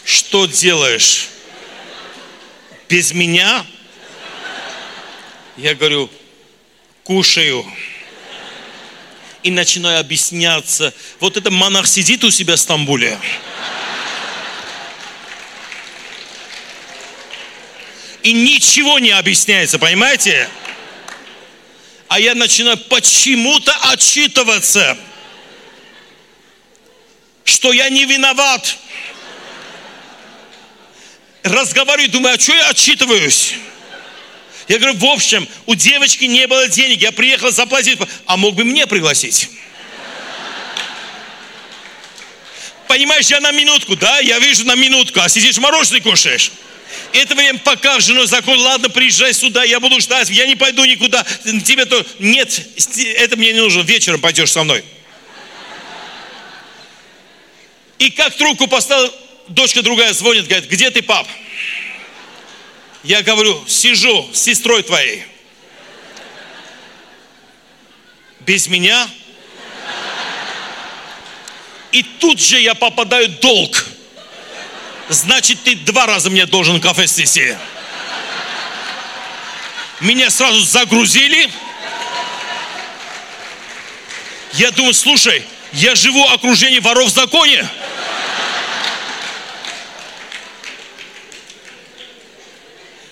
Что делаешь? Без меня? Я говорю, кушаю. И начинаю объясняться. Вот это монах сидит у себя в Стамбуле. И ничего не объясняется, понимаете? А я начинаю почему-то отчитываться, что я не виноват. Разговариваю, думаю, а что я отчитываюсь? Я говорю, в общем, у девочки не было денег, я приехал заплатить, а мог бы мне пригласить? Понимаешь, я на минутку, да, я вижу на минутку, а сидишь мороженое кушаешь. Это время пока жену закон, ладно, приезжай сюда, я буду ждать, я не пойду никуда. Тебе то, нет, это мне не нужно, вечером пойдешь со мной. И как трубку поставил, дочка другая звонит, говорит, где ты, пап? Я говорю, сижу с сестрой твоей. Без меня? И тут же я попадаю в долг. Значит, ты два раза мне должен кафе снести. Меня сразу загрузили. Я думаю, слушай, я живу в окружении воров в законе.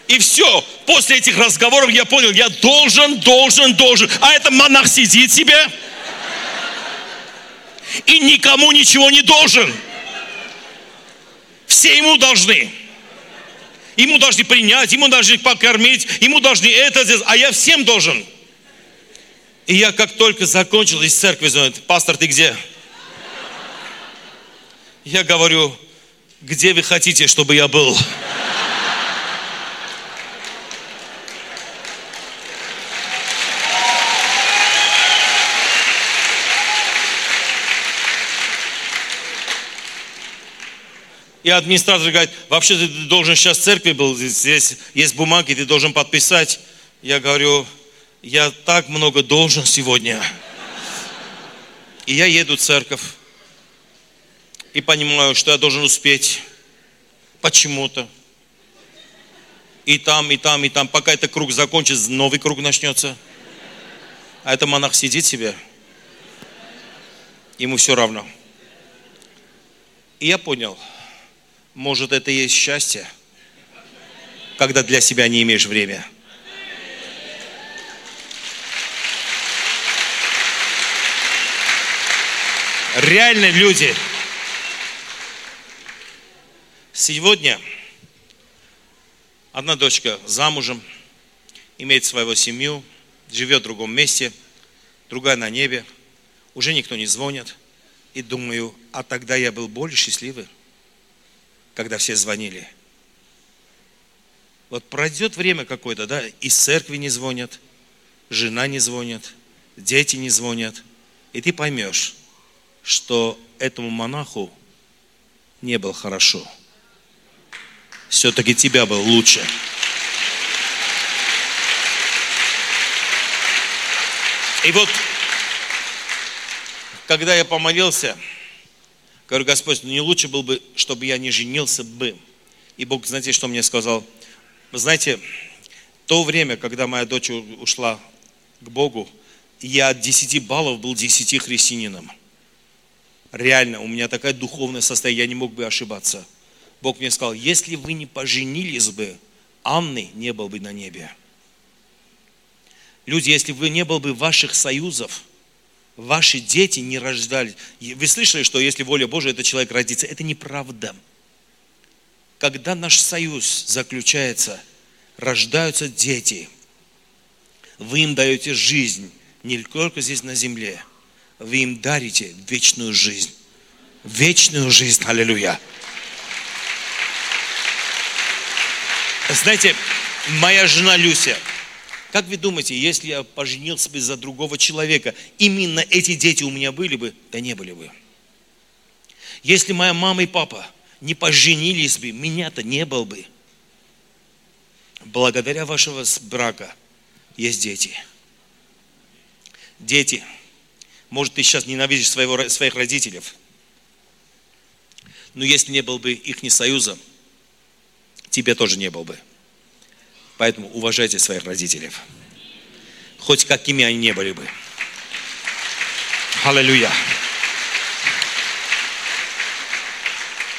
И все, после этих разговоров я понял, я должен, должен, должен. А это монах сидит себе и никому ничего не должен. Все ему должны. Ему должны принять, ему должны покормить, ему должны это сделать, а я всем должен. И я как только закончил из церкви, звонит, пастор, ты где? Я говорю, где вы хотите, чтобы я был? И администратор говорит, вообще ты должен сейчас в церкви был, здесь есть бумаги, ты должен подписать. Я говорю, я так много должен сегодня. И я еду в церковь. И понимаю, что я должен успеть. Почему-то. И там, и там, и там. Пока этот круг закончится, новый круг начнется. А это монах сидит себе. Ему все равно. И я понял – может, это и есть счастье, когда для себя не имеешь время. Реально люди. Сегодня одна дочка замужем, имеет свою семью, живет в другом месте, другая на небе, уже никто не звонит. И думаю, а тогда я был более счастливый когда все звонили. Вот пройдет время какое-то, да, из церкви не звонят, жена не звонит, дети не звонят. И ты поймешь, что этому монаху не было хорошо. Все-таки тебя было лучше. И вот, когда я помолился, Говорю, Господь, ну не лучше было бы, чтобы я не женился бы. И Бог, знаете, что мне сказал? Вы знаете, то время, когда моя дочь ушла к Богу, я от 10 баллов был 10 христианином. Реально, у меня такая духовное состояние, я не мог бы ошибаться. Бог мне сказал, если вы не поженились бы, Анны не был бы на небе. Люди, если бы не было бы ваших союзов, ваши дети не рождались. Вы слышали, что если воля Божия, это человек родится? Это неправда. Когда наш союз заключается, рождаются дети, вы им даете жизнь, не только здесь на земле, вы им дарите вечную жизнь. Вечную жизнь, аллилуйя. Знаете, моя жена Люся, Как вы думаете, если я поженился бы за другого человека, именно эти дети у меня были бы? Да не были бы. Если моя мама и папа не поженились бы, меня-то не было бы. Благодаря вашего брака есть дети. Дети. Может, ты сейчас ненавидишь своего, своих родителей. Но если не было бы их союза, тебе тоже не было бы. Поэтому уважайте своих родителей. Хоть какими они не были бы. Аллилуйя.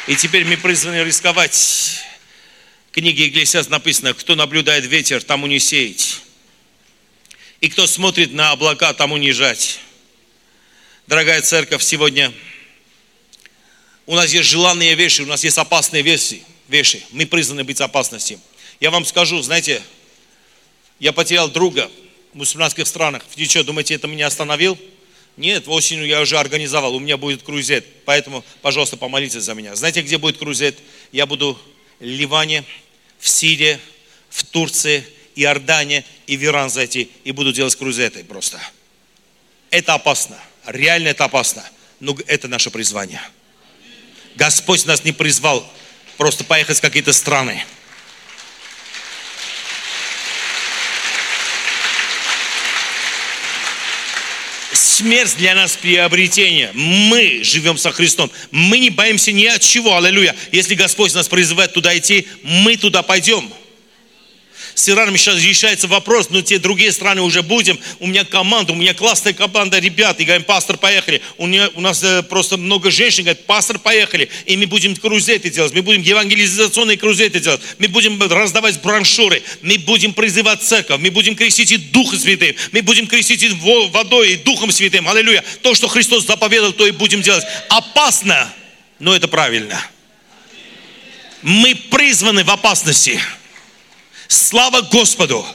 И теперь мы призваны рисковать. В книге Иглесиас написано, кто наблюдает ветер, тому не сеять. И кто смотрит на облака, тому не жать. Дорогая церковь, сегодня у нас есть желанные вещи, у нас есть опасные вещи. вещи. Мы призваны быть опасностью. Я вам скажу, знаете, я потерял друга в мусульманских странах. Вы что, думаете, это меня остановил? Нет, осенью я уже организовал, у меня будет крузет, поэтому, пожалуйста, помолитесь за меня. Знаете, где будет крузет? Я буду в Ливане, в Сирии, в Турции, Иордания и в Иран зайти и буду делать крузеты просто. Это опасно, реально это опасно, но это наше призвание. Господь нас не призвал просто поехать в какие-то страны. Смерть для нас приобретение. Мы живем со Христом. Мы не боимся ни от чего. Аллилуйя. Если Господь нас призывает туда идти, мы туда пойдем. С Ираном сейчас решается вопрос, но те другие страны уже будем. У меня команда, у меня классная команда ребят. И говорим, пастор, поехали. У, меня, у нас э, просто много женщин, говорят, пастор, поехали. И мы будем крузеты делать, мы будем евангелизационные крузеты делать. Мы будем раздавать брошюры, мы будем призывать церковь, мы будем крестить и Духом Святым, мы будем крестить и водой, и Духом Святым. Аллилуйя. То, что Христос заповедал, то и будем делать. Опасно, но это правильно. Мы призваны в опасности. Слава Господу!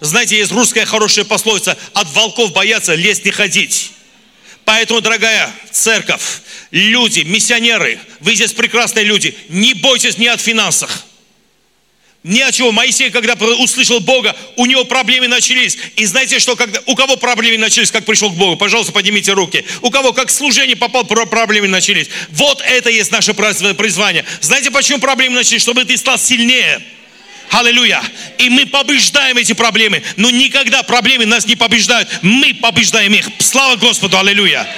Знаете, есть русская хорошая пословица, от волков бояться, лезть не ходить. Поэтому, дорогая церковь, люди, миссионеры, вы здесь прекрасные люди, не бойтесь ни от финансов, ни от чего. Моисей, когда услышал Бога, у него проблемы начались. И знаете что, когда, у кого проблемы начались, как пришел к Богу? Пожалуйста, поднимите руки. У кого как служение попал, проблемы начались. Вот это есть наше призвание. Знаете, почему проблемы начались? Чтобы ты стал сильнее. Аллилуйя. И мы побеждаем эти проблемы. Но никогда проблемы нас не побеждают. Мы побеждаем их. Слава Господу. Аллилуйя.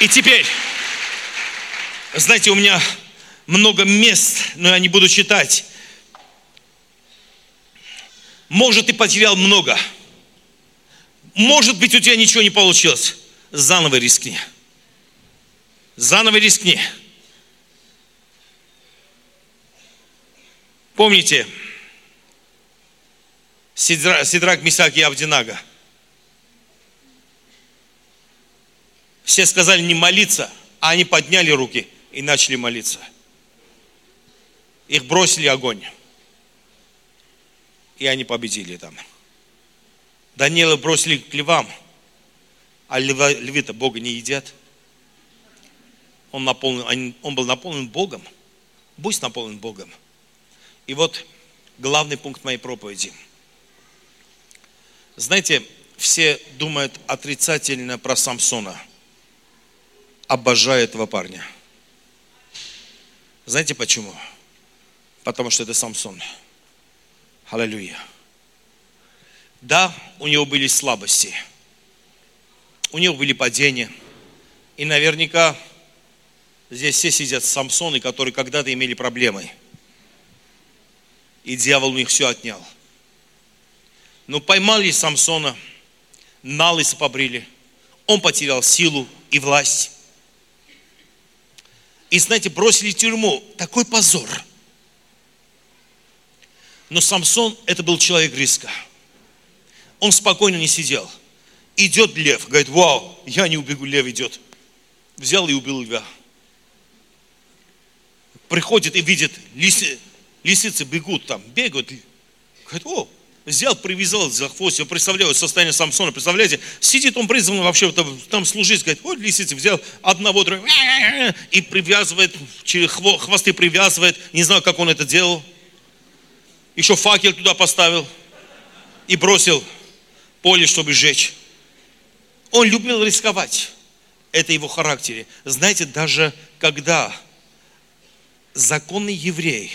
И теперь, знаете, у меня много мест, но я не буду читать. Может, ты потерял много. Может быть, у тебя ничего не получилось. Заново рискни. Заново рискни. Помните, Сидрак, Мисак и Авдинага. Все сказали не молиться, а они подняли руки и начали молиться. Их бросили огонь. И они победили там. Даниила бросили к львам, а львы-то Бога не едят. Он, наполнен, он был наполнен Богом. Будь наполнен Богом. И вот главный пункт моей проповеди. Знаете, все думают отрицательно про Самсона. Обожаю этого парня. Знаете почему? Потому что это Самсон. Аллилуйя. Да, у него были слабости. У него были падения. И наверняка здесь все сидят Самсоны, которые когда-то имели проблемы – и дьявол у них все отнял. Но поймали Самсона, на лысо побрили. Он потерял силу и власть. И, знаете, бросили в тюрьму. Такой позор. Но Самсон, это был человек риска. Он спокойно не сидел. Идет лев, говорит, вау, я не убегу, лев идет. Взял и убил льва. Приходит и видит, лисы, лисицы бегут там, бегают. Говорит, о, взял, привязал за хвост. Я представляю состояние Самсона. Представляете, сидит он призван вообще там служить. Говорит, вот лисицы взял одного, другого. И привязывает, через хвосты привязывает. Не знаю, как он это делал. Еще факел туда поставил. и бросил поле, чтобы сжечь. Он любил рисковать. Это его характере. Знаете, даже когда законный еврей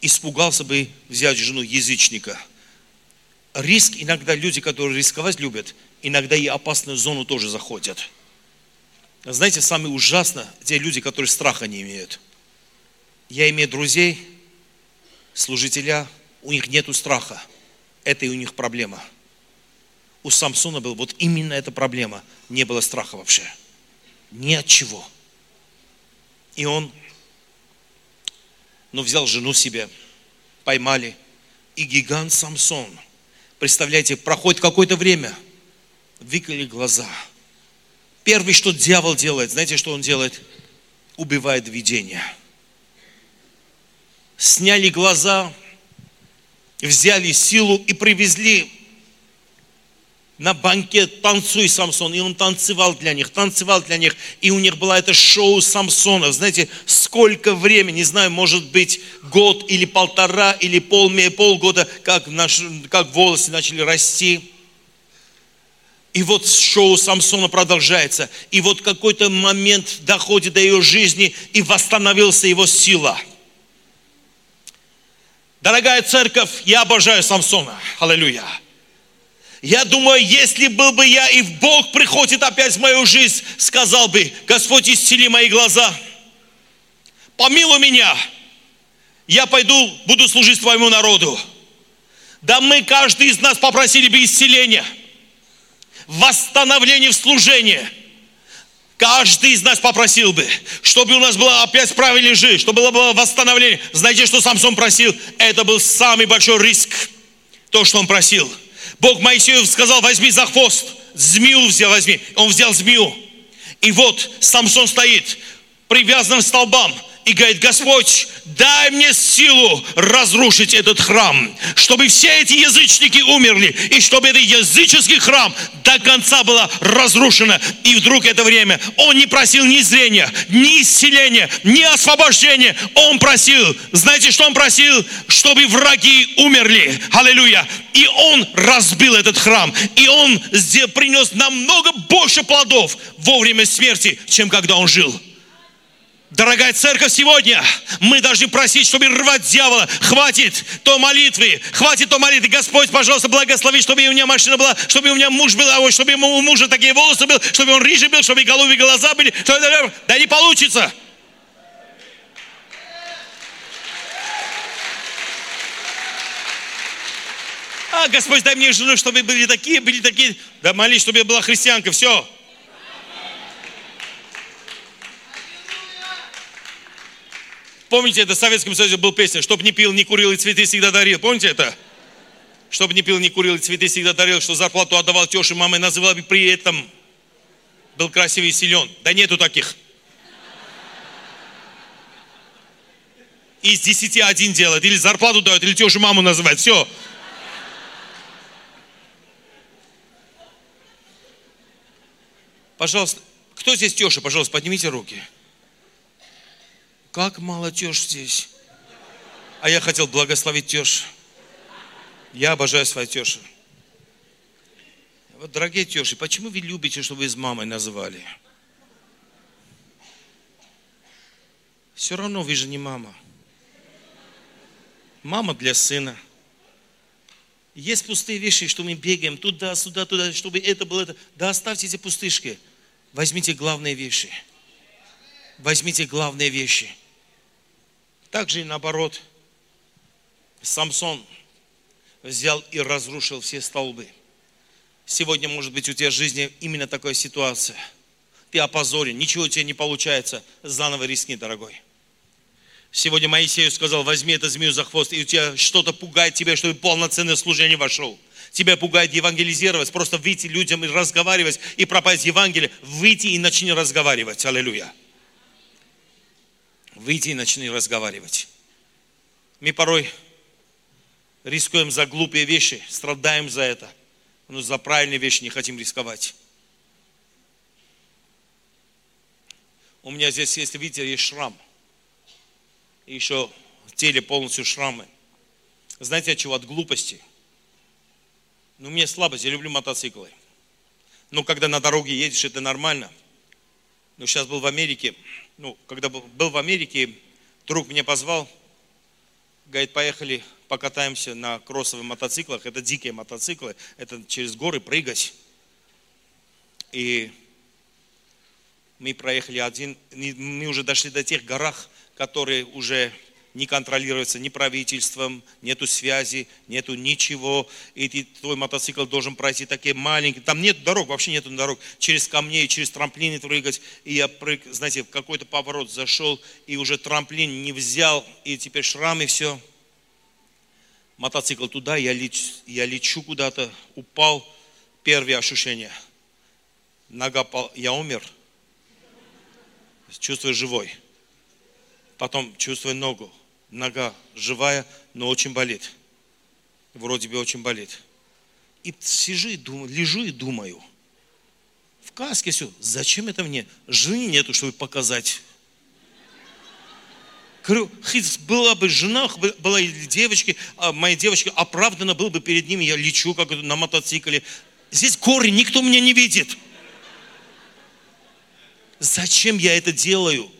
испугался бы взять жену язычника, риск иногда люди, которые рисковать любят, иногда и опасную зону тоже заходят. Знаете, самое ужасно те люди, которые страха не имеют. Я имею друзей, служителя, у них нет страха. Это и у них проблема. У Самсона была вот именно эта проблема. Не было страха вообще. Ни от чего. И он, ну, взял жену себе, поймали. И гигант Самсон, представляете, проходит какое-то время, выколи глаза. Первый, что дьявол делает, знаете, что он делает? Убивает видение. Сняли глаза, взяли силу и привезли на банкет «Танцуй, Самсон». И он танцевал для них, танцевал для них. И у них было это шоу Самсона. Знаете, сколько времени, не знаю, может быть, год или полтора, или пол, полгода, как, наш, как волосы начали расти. И вот шоу Самсона продолжается. И вот какой-то момент доходит до ее жизни, и восстановился его сила – Дорогая церковь, я обожаю Самсона. Аллилуйя. Я думаю, если был бы я, и Бог приходит опять в мою жизнь, сказал бы, Господь, исцели мои глаза, помилуй меня, я пойду, буду служить твоему народу. Да мы, каждый из нас попросили бы исцеления, восстановления в служении – Каждый из нас попросил бы, чтобы у нас была опять правильная жизнь, чтобы было восстановление. Знаете, что Самсон просил? Это был самый большой риск, то, что он просил. Бог Моисею сказал, возьми за хвост, змею взял, возьми. Он взял змею. И вот Самсон стоит, привязанным столбам, и говорит, Господь, дай мне силу разрушить этот храм, чтобы все эти язычники умерли, и чтобы этот языческий храм до конца было разрушено. И вдруг это время он не просил ни зрения, ни исцеления, ни освобождения. Он просил, знаете, что он просил? Чтобы враги умерли. Аллилуйя. И он разбил этот храм. И он принес намного больше плодов во время смерти, чем когда он жил. Дорогая церковь, сегодня мы должны просить, чтобы рвать дьявола. Хватит то молитвы, хватит то молитвы. Господь, пожалуйста, благослови, чтобы у меня машина была, чтобы у меня муж был, а чтобы у мужа такие волосы были, чтобы он рыжий был, чтобы голубые глаза были. Да не получится. А, Господь, дай мне жену, чтобы были такие, были такие. Да молись, чтобы я была христианка, все. Помните, это в Советском Союзе был песня «Чтоб не пил, не курил и цветы всегда дарил». Помните это? Чтоб не пил, не курил и цветы всегда дарил, что зарплату отдавал тёше, мамы называл бы при этом. Был красивый и силен. Да нету таких. Из десяти один делает. Или зарплату дает, или тёше маму называет. Все. Пожалуйста, кто здесь тёша, пожалуйста, поднимите руки. Как мало тешь здесь. А я хотел благословить тешь. Я обожаю свою тешу. Вот, дорогие теши, почему вы любите, чтобы с мамой называли? Все равно вы же не мама. Мама для сына. Есть пустые вещи, что мы бегаем туда, сюда, туда, чтобы это было это. Да оставьте эти пустышки. Возьмите главные вещи. Возьмите главные вещи. Также и наоборот, Самсон взял и разрушил все столбы. Сегодня, может быть, у тебя в жизни именно такая ситуация. Ты опозорен, ничего у тебя не получается. Заново рискни, дорогой. Сегодня Моисею сказал, возьми эту змею за хвост, и у тебя что-то пугает тебя, чтобы полноценное служение вошел. Тебя пугает евангелизировать, просто выйти людям и разговаривать, и пропасть Евангелие. Выйти и начни разговаривать. Аллилуйя выйди и начни разговаривать. Мы порой рискуем за глупые вещи, страдаем за это, но за правильные вещи не хотим рисковать. У меня здесь, если видите, есть шрам. И еще в теле полностью шрамы. Знаете от чего? От глупости. Ну, мне слабость, я люблю мотоциклы. Ну, когда на дороге едешь, это нормально. Но сейчас был в Америке, ну, когда был в Америке, друг меня позвал, говорит, поехали покатаемся на кроссовых мотоциклах. Это дикие мотоциклы, это через горы прыгать. И мы проехали один, мы уже дошли до тех горах, которые уже не контролируется ни правительством, нету связи, нету ничего. И ты, твой мотоцикл должен пройти такие маленькие. Там нет дорог, вообще нету дорог. Через камни, через трамплины прыгать. И я прыг, знаете, в какой-то поворот зашел, и уже трамплин не взял, и теперь шрамы все. Мотоцикл туда, я, леч, я лечу куда-то, упал. Первое ощущение. Нога, пал, я умер. Чувствую живой. Потом чувствую ногу нога живая, но очень болит. Вроде бы очень болит. И сижу и думаю, лежу и думаю. В каске все. Зачем это мне? Жены нету, чтобы показать. Говорю, была бы жена, была или девочки, а моя девочка оправдана был бы перед ними, я лечу как на мотоцикле. Здесь горы, никто меня не видит. Зачем я это делаю?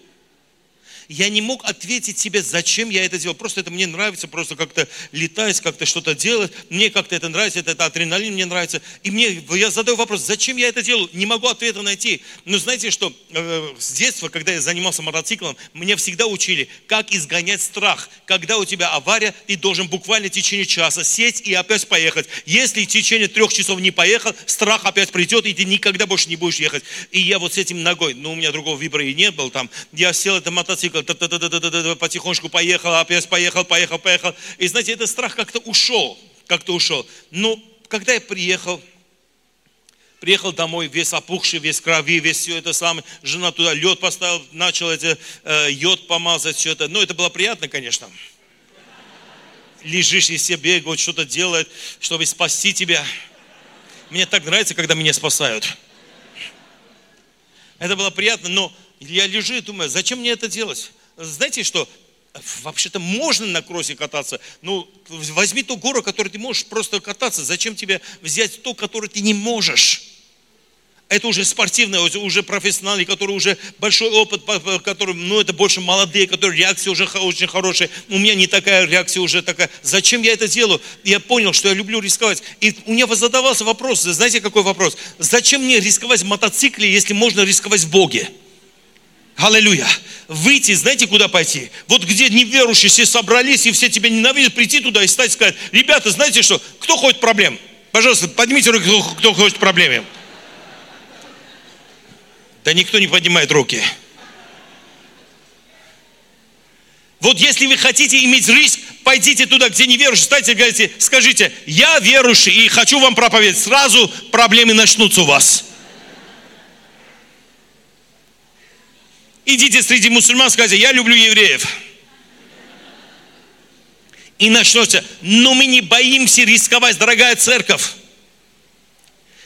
Я не мог ответить себе, зачем я это делал. Просто это мне нравится, просто как-то летать, как-то что-то делать. Мне как-то это нравится, это, это адреналин мне нравится. И мне, я задаю вопрос, зачем я это делаю? Не могу ответа найти. Но знаете что, э, с детства, когда я занимался мотоциклом, мне всегда учили, как изгонять страх. Когда у тебя авария, ты должен буквально в течение часа сесть и опять поехать. Если в течение трех часов не поехал, страх опять придет, и ты никогда больше не будешь ехать. И я вот с этим ногой, ну у меня другого вибра и не было там, я сел это мотоцикл, потихонечку поехал, опять поехал, поехал, поехал. И знаете, этот страх как-то ушел, как-то ушел. Но ну, когда я приехал, приехал домой, весь опухший, весь крови, весь все это самое. Жена туда лед поставила, начал это, э, йод помазать, все это. Ну, это было приятно, конечно. Лежишь и все бегают, что-то делают, чтобы спасти тебя. Мне так нравится, когда меня спасают. Это было приятно, но я лежу и думаю, зачем мне это делать? Знаете что? Вообще-то можно на кроссе кататься. Ну, возьми ту гору, которую ты можешь просто кататься. Зачем тебе взять ту, которую ты не можешь? Это уже спортивные, уже профессионалы, которые уже большой опыт, которые, ну, это больше молодые, которые реакция уже очень хорошая. У меня не такая реакция уже такая. Зачем я это делаю? Я понял, что я люблю рисковать. И у меня задавался вопрос, знаете, какой вопрос? Зачем мне рисковать в мотоцикле, если можно рисковать в Боге? Аллилуйя. Выйти, знаете, куда пойти? Вот где неверующие все собрались, и все тебя ненавидят, прийти туда и стать сказать, ребята, знаете что, кто хочет проблем? Пожалуйста, поднимите руки, кто, хочет проблемы. Да никто не поднимает руки. Вот если вы хотите иметь риск, пойдите туда, где неверующие, встаньте говорите, скажите, я верующий и хочу вам проповедовать. Сразу проблемы начнутся у вас. Идите среди мусульман, скажите, я люблю евреев. И начнется, но мы не боимся рисковать, дорогая церковь.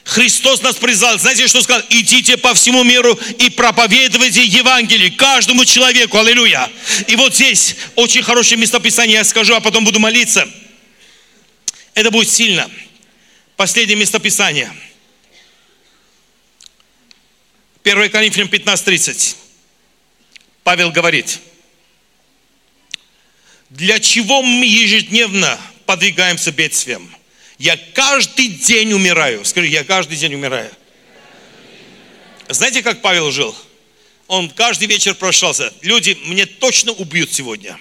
Христос нас призвал, знаете, что сказал? Идите по всему миру и проповедуйте Евангелие каждому человеку, аллилуйя. И вот здесь очень хорошее местописание я скажу, а потом буду молиться. Это будет сильно. Последнее местописание. 1 Коринфянам 15.30. Павел говорит, для чего мы ежедневно подвигаемся бедствиям? Я каждый день умираю. Скажи, я каждый день умираю. Знаете, как Павел жил? Он каждый вечер прощался. Люди мне точно убьют сегодня.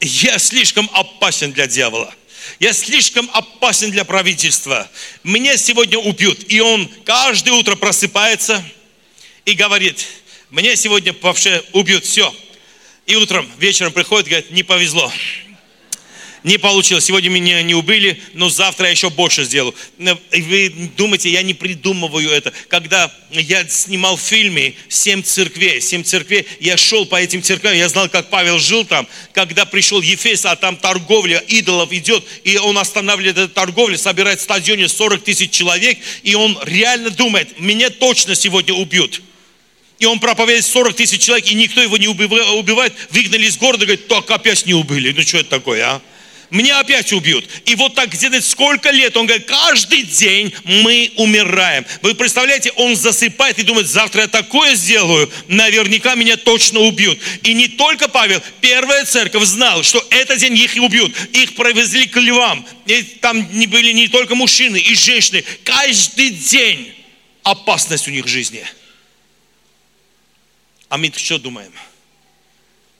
Я слишком опасен для дьявола. Я слишком опасен для правительства. Меня сегодня убьют. И он каждое утро просыпается и говорит, мне сегодня вообще убьют, все. И утром, вечером приходит, говорит, не повезло. Не получилось. Сегодня меня не убили, но завтра я еще больше сделаю. И вы думаете, я не придумываю это. Когда я снимал в фильме «Семь церквей», «Семь церквей», я шел по этим церквям, я знал, как Павел жил там. Когда пришел Ефес, а там торговля идолов идет, и он останавливает эту торговлю, собирает в стадионе 40 тысяч человек, и он реально думает, меня точно сегодня убьют. И он проповедует 40 тысяч человек, и никто его не убивает, выгнали из города, говорит, так опять не убили. Ну что это такое, а? меня опять убьют. И вот так где-то сколько лет, он говорит, каждый день мы умираем. Вы представляете, он засыпает и думает, завтра я такое сделаю, наверняка меня точно убьют. И не только Павел, первая церковь знала, что этот день их убьют. Их провезли к львам. И там были не только мужчины и женщины. Каждый день опасность у них в жизни. А мы что думаем?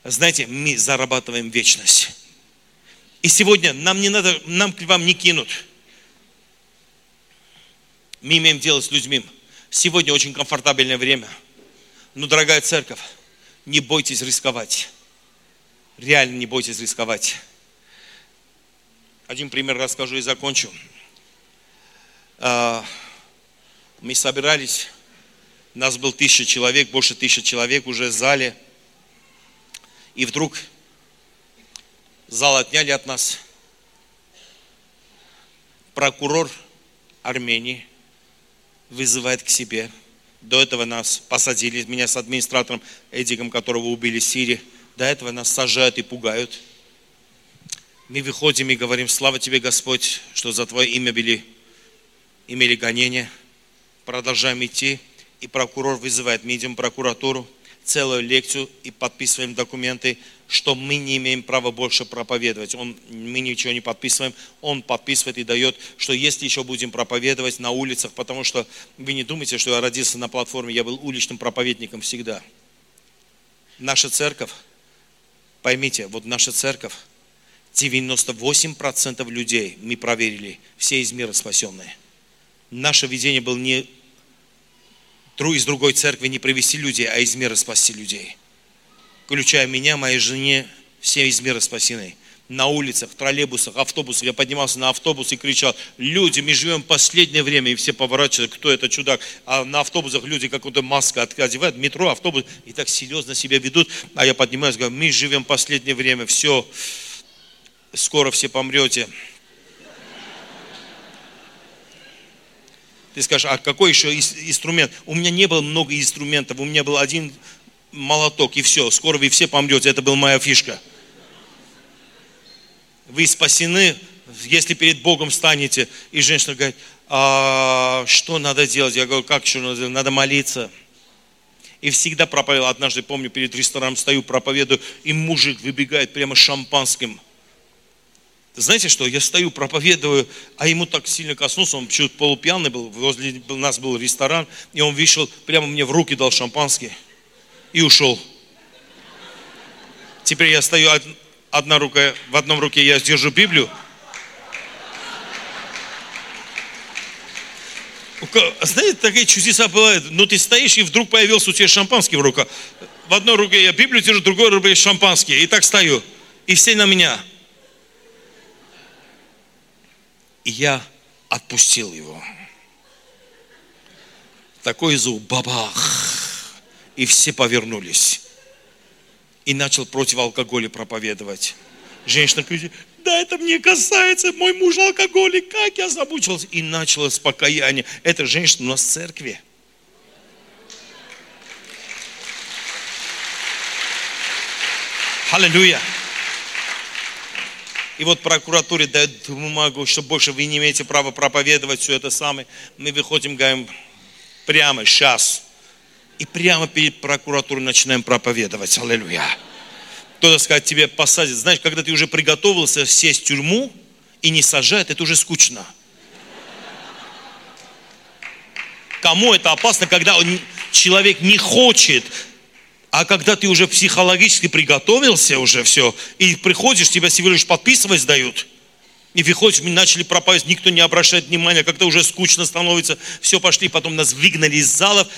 Знаете, мы зарабатываем вечность. И сегодня нам не надо, нам к вам не кинут. Мы имеем дело с людьми. Сегодня очень комфортабельное время. Но, дорогая церковь, не бойтесь рисковать. Реально не бойтесь рисковать. Один пример расскажу и закончу. А, мы собирались, нас был тысяча человек, больше тысячи человек уже в зале. И вдруг Зал отняли от нас. Прокурор Армении вызывает к себе. До этого нас посадили, меня с администратором Эдиком, которого убили в Сирии. До этого нас сажают и пугают. Мы выходим и говорим, слава тебе, Господь, что за Твое имя были, имели гонения. Продолжаем идти. И прокурор вызывает, мы идем в прокуратуру, целую лекцию и подписываем документы что мы не имеем права больше проповедовать. Он, мы ничего не подписываем, он подписывает и дает, что если еще будем проповедовать на улицах, потому что вы не думайте, что я родился на платформе, я был уличным проповедником всегда. Наша церковь, поймите, вот наша церковь, 98% людей мы проверили, все из мира спасенные. Наше видение было не из другой церкви не привести людей, а из мира спасти людей – включая меня, моей жене, все из мира спасены. На улицах, троллейбусах, автобусах. Я поднимался на автобус и кричал, люди, мы живем последнее время, и все поворачивают, кто это чудак. А на автобусах люди какую-то маску одевают, метро, автобус, и так серьезно себя ведут. А я поднимаюсь, говорю, мы живем последнее время, все, скоро все помрете. Ты скажешь, а какой еще инструмент? У меня не было много инструментов, у меня был один молоток и все, скоро вы все помрете, это была моя фишка. Вы спасены, если перед Богом станете, и женщина говорит, а что надо делать? Я говорю, как что надо делать? Надо молиться. И всегда проповедовал, однажды, помню, перед рестораном стою, проповедую, и мужик выбегает прямо шампанским. Знаете что, я стою, проповедую, а ему так сильно коснулся, он почему-то полупьяный был, возле нас был ресторан, и он вышел, прямо мне в руки дал шампанский и ушел. Теперь я стою, одна рука, в одном руке я держу Библию, Знаете, такие чудеса бывают. Ну, ты стоишь, и вдруг появился у тебя шампанский в руках. В одной руке я Библию держу, в другой руке шампанский. И так стою. И все на меня. И я отпустил его. Такой звук, бабах и все повернулись. И начал против алкоголя проповедовать. Женщина кричит, да это мне касается, мой муж алкоголик, как я замучился. И началось покаяние. Эта женщина у нас в церкви. Аллилуйя. И вот прокуратуре дает бумагу, что больше вы не имеете права проповедовать все это самое. Мы выходим, говорим, прямо сейчас и прямо перед прокуратурой начинаем проповедовать. Аллилуйя. Кто-то сказать, тебе посадят. Знаешь, когда ты уже приготовился сесть в тюрьму и не сажают, это уже скучно. Кому это опасно, когда человек не хочет, а когда ты уже психологически приготовился уже все, и приходишь, тебя всего лишь подписывать сдают, и выходишь, мы начали проповедовать, никто не обращает внимания, когда уже скучно становится, все, пошли, потом нас выгнали из залов,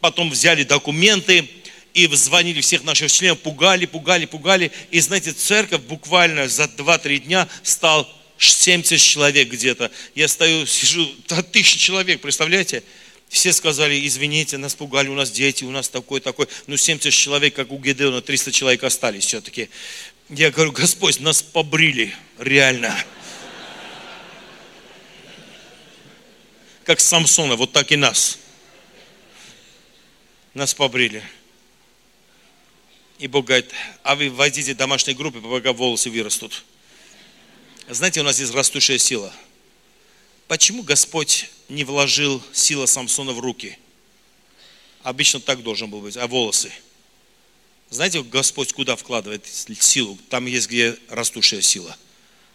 потом взяли документы и звонили всех наших членов, пугали, пугали, пугали. И знаете, церковь буквально за 2-3 дня стал 70 человек где-то. Я стою, сижу, тысячи человек, представляете? Все сказали, извините, нас пугали, у нас дети, у нас такой, такой. Ну, 70 человек, как у Гедеона, 300 человек остались все-таки. Я говорю, Господь, нас побрили, реально. Как Самсона, вот так и нас нас побрили. И Бог говорит, а вы войдите в домашние группы, пока волосы вырастут. Знаете, у нас есть растущая сила. Почему Господь не вложил сила Самсона в руки? Обычно так должен был быть, а волосы. Знаете, Господь куда вкладывает силу? Там есть где растущая сила.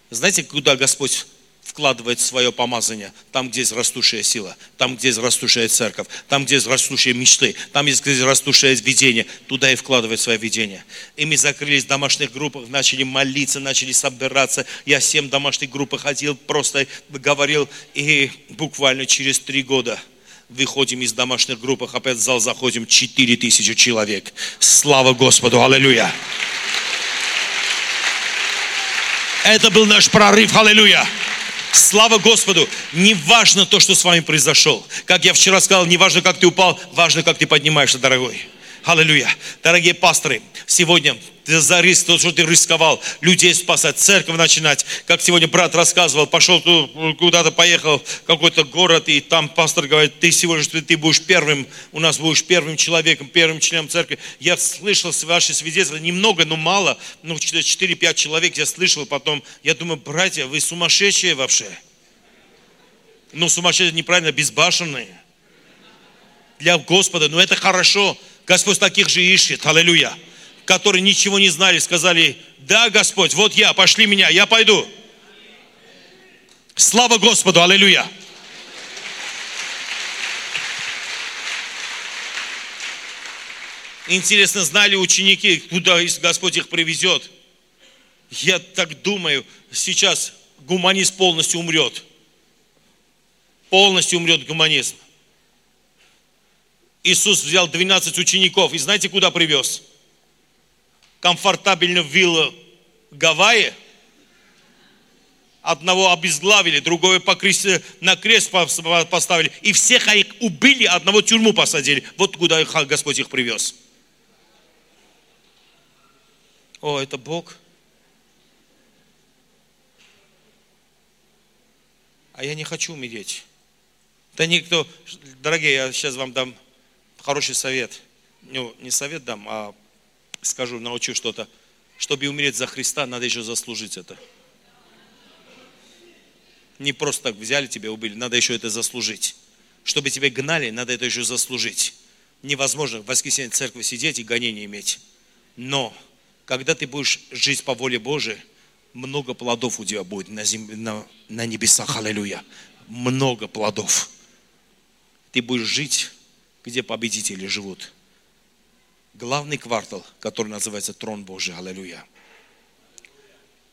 Знаете, куда Господь вкладывает свое помазание, там, где есть растущая сила, там, где есть растущая церковь, там, где есть растущие мечты, там, где есть растущее видение, туда и вкладывает свое видение. И мы закрылись в домашних группах, начали молиться, начали собираться. Я семь домашних групп ходил, просто говорил, и буквально через три года выходим из домашних групп, опять в зал заходим, 4 тысячи человек. Слава Господу, аллилуйя! Это был наш прорыв, аллилуйя! Слава Господу! Не важно то, что с вами произошло. Как я вчера сказал, не важно, как ты упал, важно, как ты поднимаешься, дорогой. Аллилуйя. Дорогие пасторы, сегодня за риск, то, что ты рисковал, людей спасать, церковь начинать. Как сегодня брат рассказывал, пошел куда-то, поехал в какой-то город, и там пастор говорит, ты сегодня ты будешь первым, у нас будешь первым человеком, первым членом церкви. Я слышал ваши свидетельства, немного, но мало, ну 4-5 человек я слышал потом. Я думаю, братья, вы сумасшедшие вообще. Ну, сумасшедшие неправильно, безбашенные. Для Господа, но это хорошо. Господь таких же ищет. Аллилуйя которые ничего не знали, сказали, да, Господь, вот я, пошли меня, я пойду. Слава Господу, аллилуйя. Интересно, знали ученики, куда Господь их привезет? Я так думаю, сейчас гуманизм полностью умрет. Полностью умрет гуманизм. Иисус взял 12 учеников и знаете, куда привез? комфортабельно в виллу Гавайи. Одного обезглавили, другого на крест поставили. И всех их убили, одного в тюрьму посадили. Вот куда Господь их привез. О, это Бог. А я не хочу умереть. Да никто, дорогие, я сейчас вам дам хороший совет. Ну, не совет дам, а скажу, научу что-то. Чтобы умереть за Христа, надо еще заслужить это. Не просто так взяли тебя, убили, надо еще это заслужить. Чтобы тебя гнали, надо это еще заслужить. Невозможно в воскресенье в церкви сидеть и гонение иметь. Но, когда ты будешь жить по воле Божией, много плодов у тебя будет на, земле, на, на небесах, аллилуйя. Много плодов. Ты будешь жить, где победители живут главный квартал, который называется Трон Божий. Аллилуйя.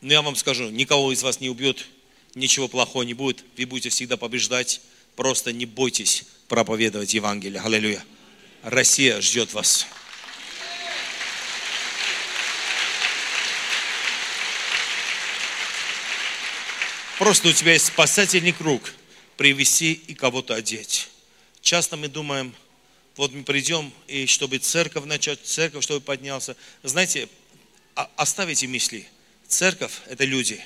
Но я вам скажу, никого из вас не убьет, ничего плохого не будет. Вы будете всегда побеждать. Просто не бойтесь проповедовать Евангелие. Аллилуйя. Россия ждет вас. Просто у тебя есть спасательный круг. Привести и кого-то одеть. Часто мы думаем, вот мы придем, и чтобы церковь начать, церковь, чтобы поднялся. Знаете, оставите мысли. Церковь – это люди.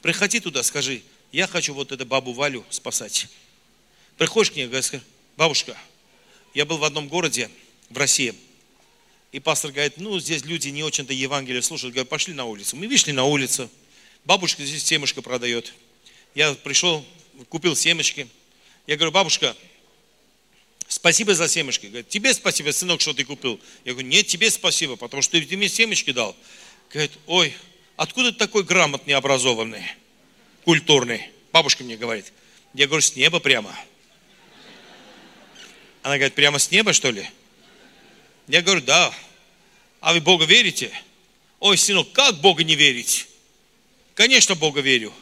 Приходи туда, скажи, я хочу вот эту бабу Валю спасать. Приходишь к ней, говоришь, бабушка, я был в одном городе в России, и пастор говорит, ну, здесь люди не очень-то Евангелие слушают. Говорят, пошли на улицу. Мы вышли на улицу. Бабушка здесь семечко продает. Я пришел, купил семечки. Я говорю, бабушка, Спасибо за семечки. Говорит, тебе спасибо, сынок, что ты купил. Я говорю, нет, тебе спасибо, потому что ты мне семечки дал. Говорит, ой, откуда ты такой грамотный, образованный, культурный? Бабушка мне говорит. Я говорю, с неба прямо. Она говорит, прямо с неба, что ли? Я говорю, да. А вы Бога верите? Ой, сынок, как Бога не верить? Конечно, Бога верю.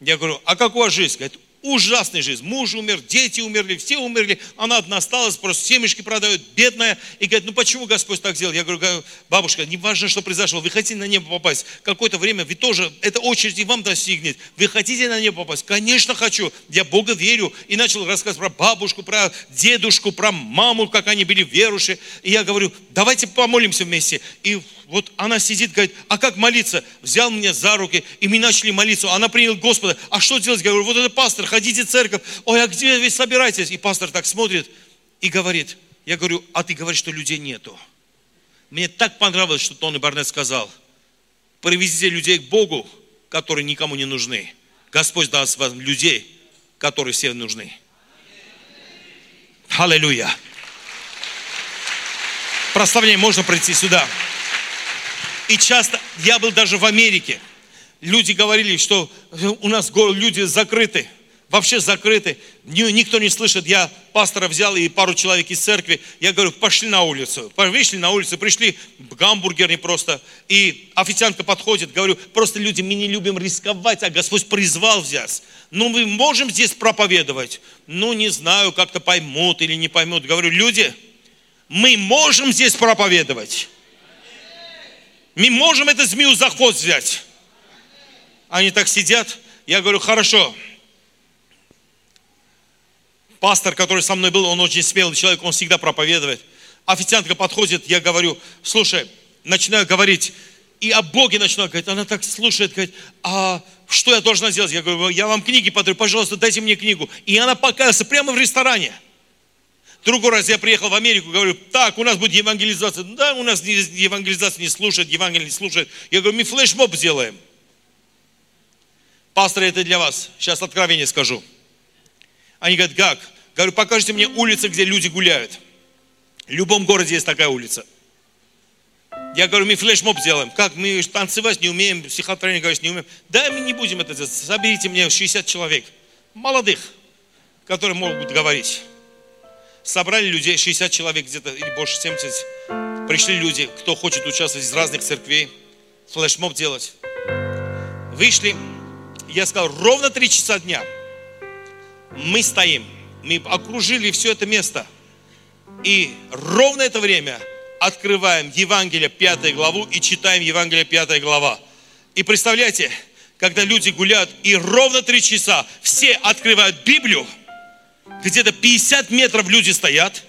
Я говорю, а как у вас жизнь? Говорит, ужасная жизнь. Муж умер, дети умерли, все умерли. Она одна осталась, просто семечки продает, бедная. И говорит, ну почему Господь так сделал? Я говорю, бабушка, не важно, что произошло. Вы хотите на небо попасть. Какое-то время вы тоже, эта очередь и вам достигнет. Вы хотите на небо попасть? Конечно, хочу. Я Бога верю. И начал рассказывать про бабушку, про дедушку, про маму, как они были верующие. И я говорю, давайте помолимся вместе. И вот она сидит, говорит, а как молиться? Взял меня за руки, и мы начали молиться. Она приняла Господа. А что делать? Я говорю, вот это пастор, ходите в церковь. Ой, а где вы собираетесь? И пастор так смотрит и говорит, я говорю, а ты говоришь, что людей нету. Мне так понравилось, что Тони Барнет сказал, привезите людей к Богу, которые никому не нужны. Господь даст вам людей, которые всем нужны. Аллилуйя. Прославление можно пройти сюда. И часто, я был даже в Америке, люди говорили, что у нас люди закрыты вообще закрыты, никто не слышит. Я пастора взял и пару человек из церкви, я говорю, пошли на улицу. Вышли на улицу, пришли гамбургер не просто. И официантка подходит, говорю, просто люди, мы не любим рисковать, а Господь призвал взять. Ну, мы можем здесь проповедовать? Ну, не знаю, как-то поймут или не поймут. Говорю, люди, мы можем здесь проповедовать. Мы можем это змею заход взять. Они так сидят. Я говорю, хорошо, Пастор, который со мной был, он очень смелый человек, он всегда проповедует. Официантка подходит, я говорю, слушай, начинаю говорить, и о Боге начинаю говорить. Она так слушает, говорит, а что я должна сделать? Я говорю, я вам книги подарю, пожалуйста, дайте мне книгу. И она покаялась прямо в ресторане. Другой раз я приехал в Америку, говорю, так, у нас будет евангелизация. Да, у нас евангелизация не слушает, Евангелие не слушает. Я говорю, мы флешмоб сделаем. Пастор, это для вас. Сейчас откровение скажу. Они говорят, как? Говорю, покажите мне улицы, где люди гуляют. В любом городе есть такая улица. Я говорю, мы флешмоб сделаем. Как? Мы танцевать не умеем, психотерапию говорить не умеем. Да, мы не будем это делать. Соберите мне 60 человек, молодых, которые могут говорить. Собрали людей, 60 человек где-то, или больше 70. Пришли люди, кто хочет участвовать из разных церквей, флешмоб делать. Вышли, я сказал, ровно 3 часа дня – мы стоим, мы окружили все это место. И ровно это время открываем Евангелие 5 главу и читаем Евангелие 5 глава. И представляете, когда люди гуляют, и ровно 3 часа все открывают Библию, где-то 50 метров люди стоят,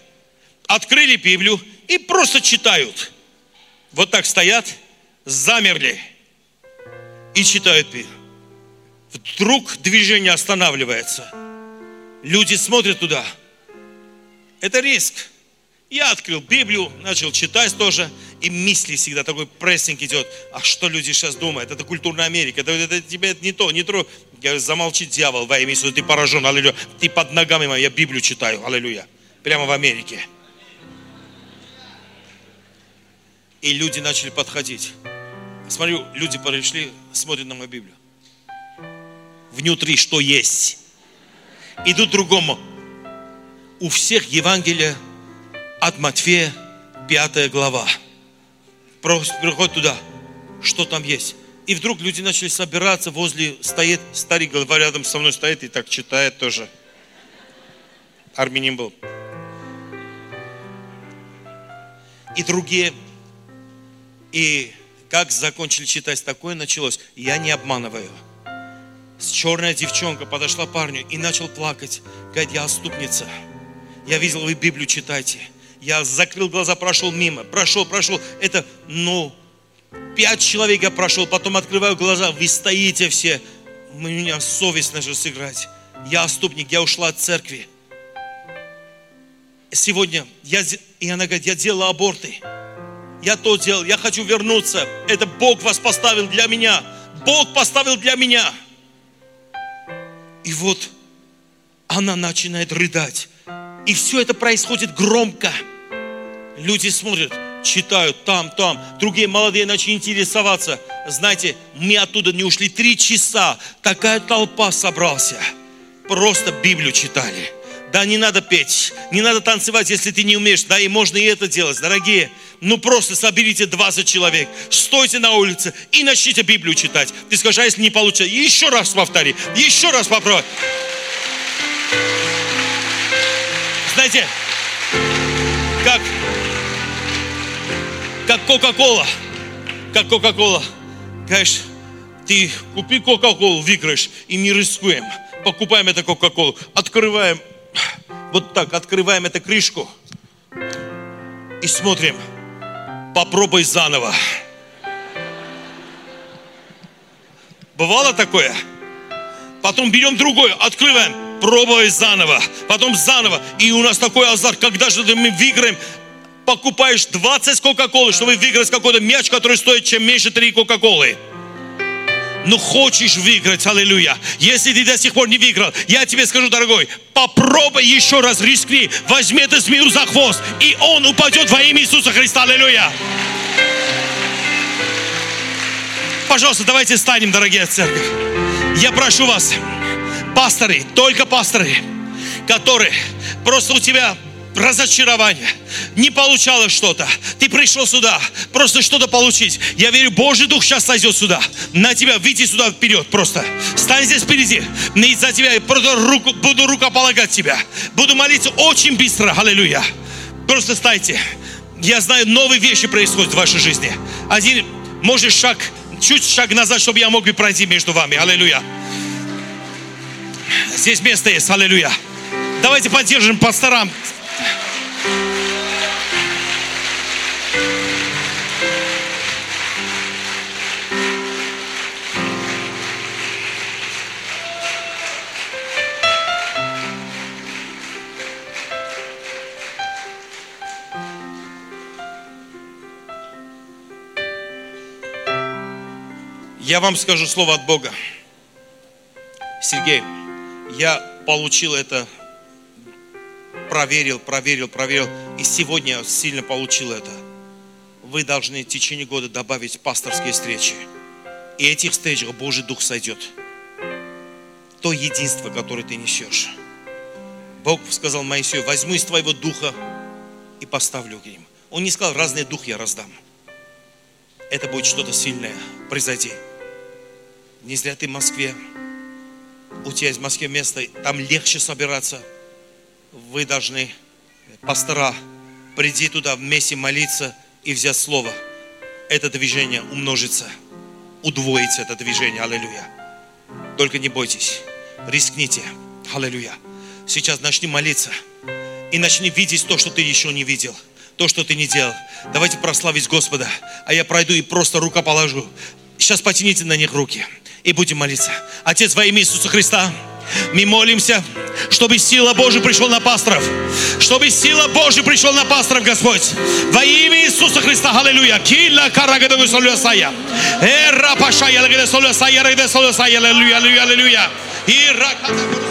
открыли Библию и просто читают. Вот так стоят, замерли и читают Библию. Вдруг движение останавливается – Люди смотрят туда. Это риск. Я открыл Библию, начал читать тоже, и мысли всегда такой прессинг идет. А что люди сейчас думают? Это культурная Америка, это, это тебе не то, не то. Я говорю, замолчи, дьявол, во имя Иисуса, ты поражен, аллилуйя. Ты под ногами моим, я Библию читаю, аллилуйя. Прямо в Америке. И люди начали подходить. Смотрю, люди пришли, смотрят на мою Библию. Внутри что есть? идут другому. У всех Евангелие от Матфея, 5 глава. Приходит туда, что там есть. И вдруг люди начали собираться возле, стоит старик, голова рядом со мной стоит и так читает тоже. Армянин был. И другие. И как закончили читать, такое началось. Я не обманываю черная девчонка подошла парню и начал плакать. Говорит, я отступница. Я видел, вы Библию читаете. Я закрыл глаза, прошел мимо. Прошел, прошел. Это, ну, пять человек я прошел, потом открываю глаза. Вы стоите все. У меня совесть начала сыграть. Я отступник, я ушла от церкви. Сегодня, я, и она говорит, я делала аборты. Я то делал, я хочу вернуться. Это Бог вас поставил для меня. Бог поставил для меня. И вот она начинает рыдать. И все это происходит громко. Люди смотрят, читают там, там. Другие молодые начали интересоваться. Знаете, мы оттуда не ушли три часа. Такая толпа собрался. Просто Библию читали. Да, не надо петь, не надо танцевать, если ты не умеешь. Да, и можно и это делать, дорогие. Ну просто соберите 20 человек, стойте на улице и начните Библию читать. Ты скажешь, а если не получится, еще раз повтори, еще раз попробуй. Знаете, как, как Кока-Кола, как Кока-Кола. Говоришь, ты купи Кока-Колу, выиграешь, и не рискуем. Покупаем это Кока-Колу, открываем вот так открываем эту крышку и смотрим, попробуй заново. Бывало такое? Потом берем другой, открываем, пробуй заново, потом заново. И у нас такой азарт, когда же мы выиграем, покупаешь 20 Кока-Колы, чтобы выиграть какой-то мяч, который стоит чем меньше 3 Кока-Колы. но хочешь выиграть, аллилуйя. Если ты до сих пор не выиграл, я тебе скажу, дорогой, попробуй еще раз, рискни, возьми эту змею за хвост, и он упадет во имя Иисуса Христа, аллилуйя. Пожалуйста, давайте станем, дорогие церковь. Я прошу вас, пасторы, только пасторы, которые просто у тебя разочарование, не получалось что-то, ты пришел сюда, просто что-то получить. Я верю, Божий Дух сейчас сойдет сюда, на тебя, выйти сюда вперед просто. Стань здесь впереди, и за тебя просто руку, буду рукополагать тебя. Буду молиться очень быстро, аллилуйя. Просто стайте. Я знаю, новые вещи происходят в вашей жизни. Один, может, шаг, чуть шаг назад, чтобы я мог бы пройти между вами. Аллилуйя. Здесь место есть, аллилуйя. Давайте поддержим пасторам. Я вам скажу слово от Бога. Сергей, я получил это, проверил, проверил, проверил, и сегодня сильно получил это. Вы должны в течение года добавить пасторские встречи. И этих встречах Божий Дух сойдет. То единство, которое ты несешь. Бог сказал Моисею, возьму из твоего духа и поставлю к ним. Он не сказал, разный дух я раздам. Это будет что-то сильное произойти. Не зря ты в Москве. У тебя есть в Москве место, там легче собираться. Вы должны, пастора, приди туда вместе молиться и взять слово. Это движение умножится, удвоится это движение. Аллилуйя. Только не бойтесь, рискните. Аллилуйя. Сейчас начни молиться и начни видеть то, что ты еще не видел то, что ты не делал. Давайте прославить Господа. А я пройду и просто рука положу. Сейчас потяните на них руки и будем молиться. Отец, во имя Иисуса Христа, мы молимся, чтобы сила Божия пришла на пасторов. Чтобы сила Божия пришла на пасторов, Господь. Во имя Иисуса Христа, аллилуйя. Килла карагадогу солюсая. Эра пашая, лагеде солюсая, лагеде солюсая, аллилуйя, аллилуйя, аллилуйя. И ракатагу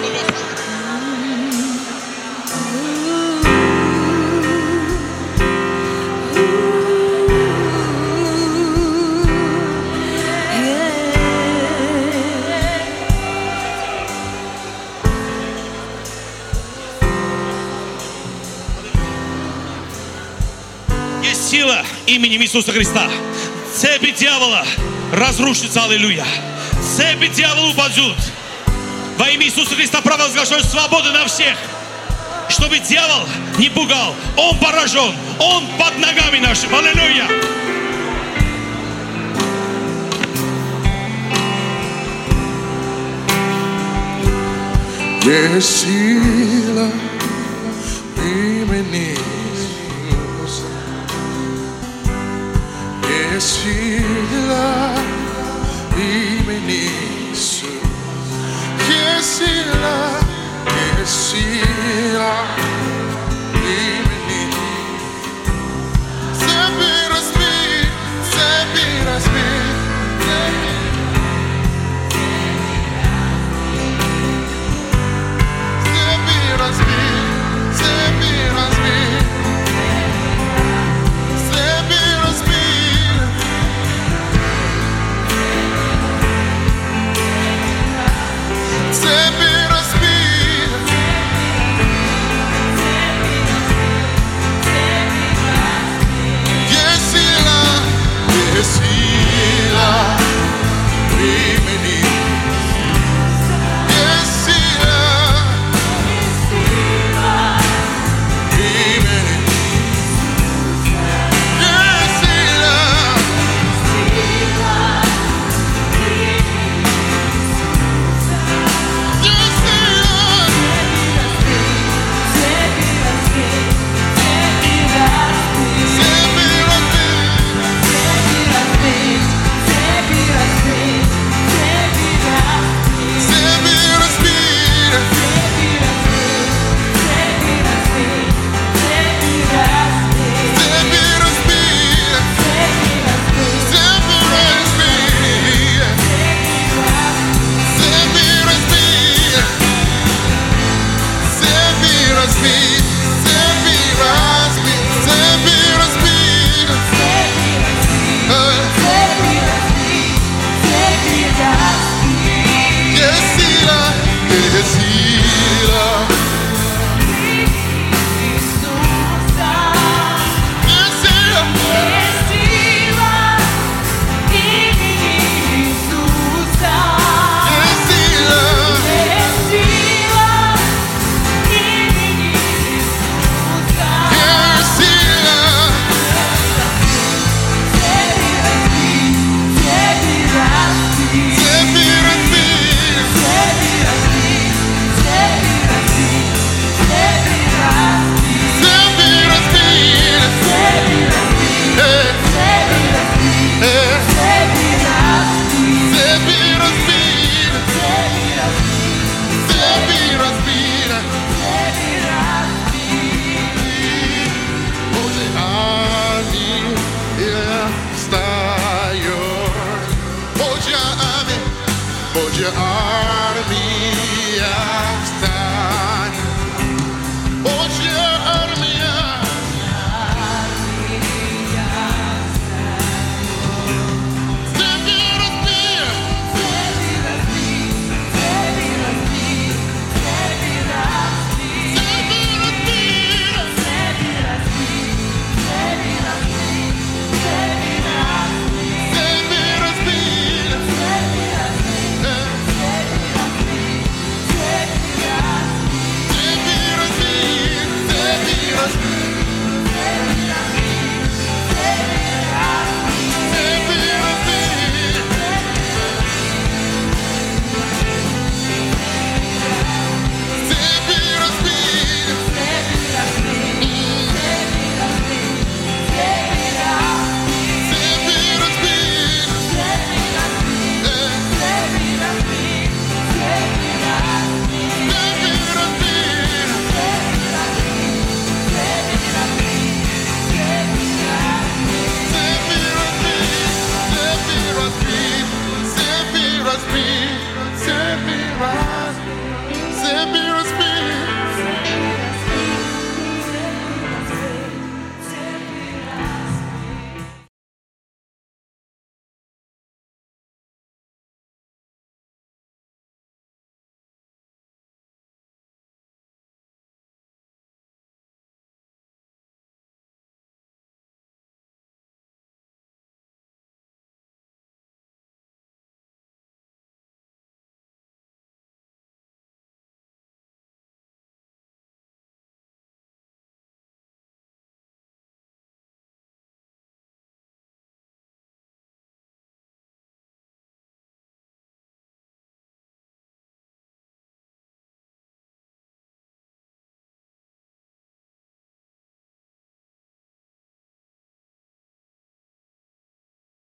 именем Иисуса Христа. Цепи дьявола разрушится, аллилуйя. Цепи дьявола упадут. Во имя Иисуса Христа провозглашаю свободу на всех. Чтобы дьявол не пугал. Он поражен. Он под ногами нашими. Аллилуйя. Есть сила Есть сила в имени Иисуса. Есть сила, есть сила в имени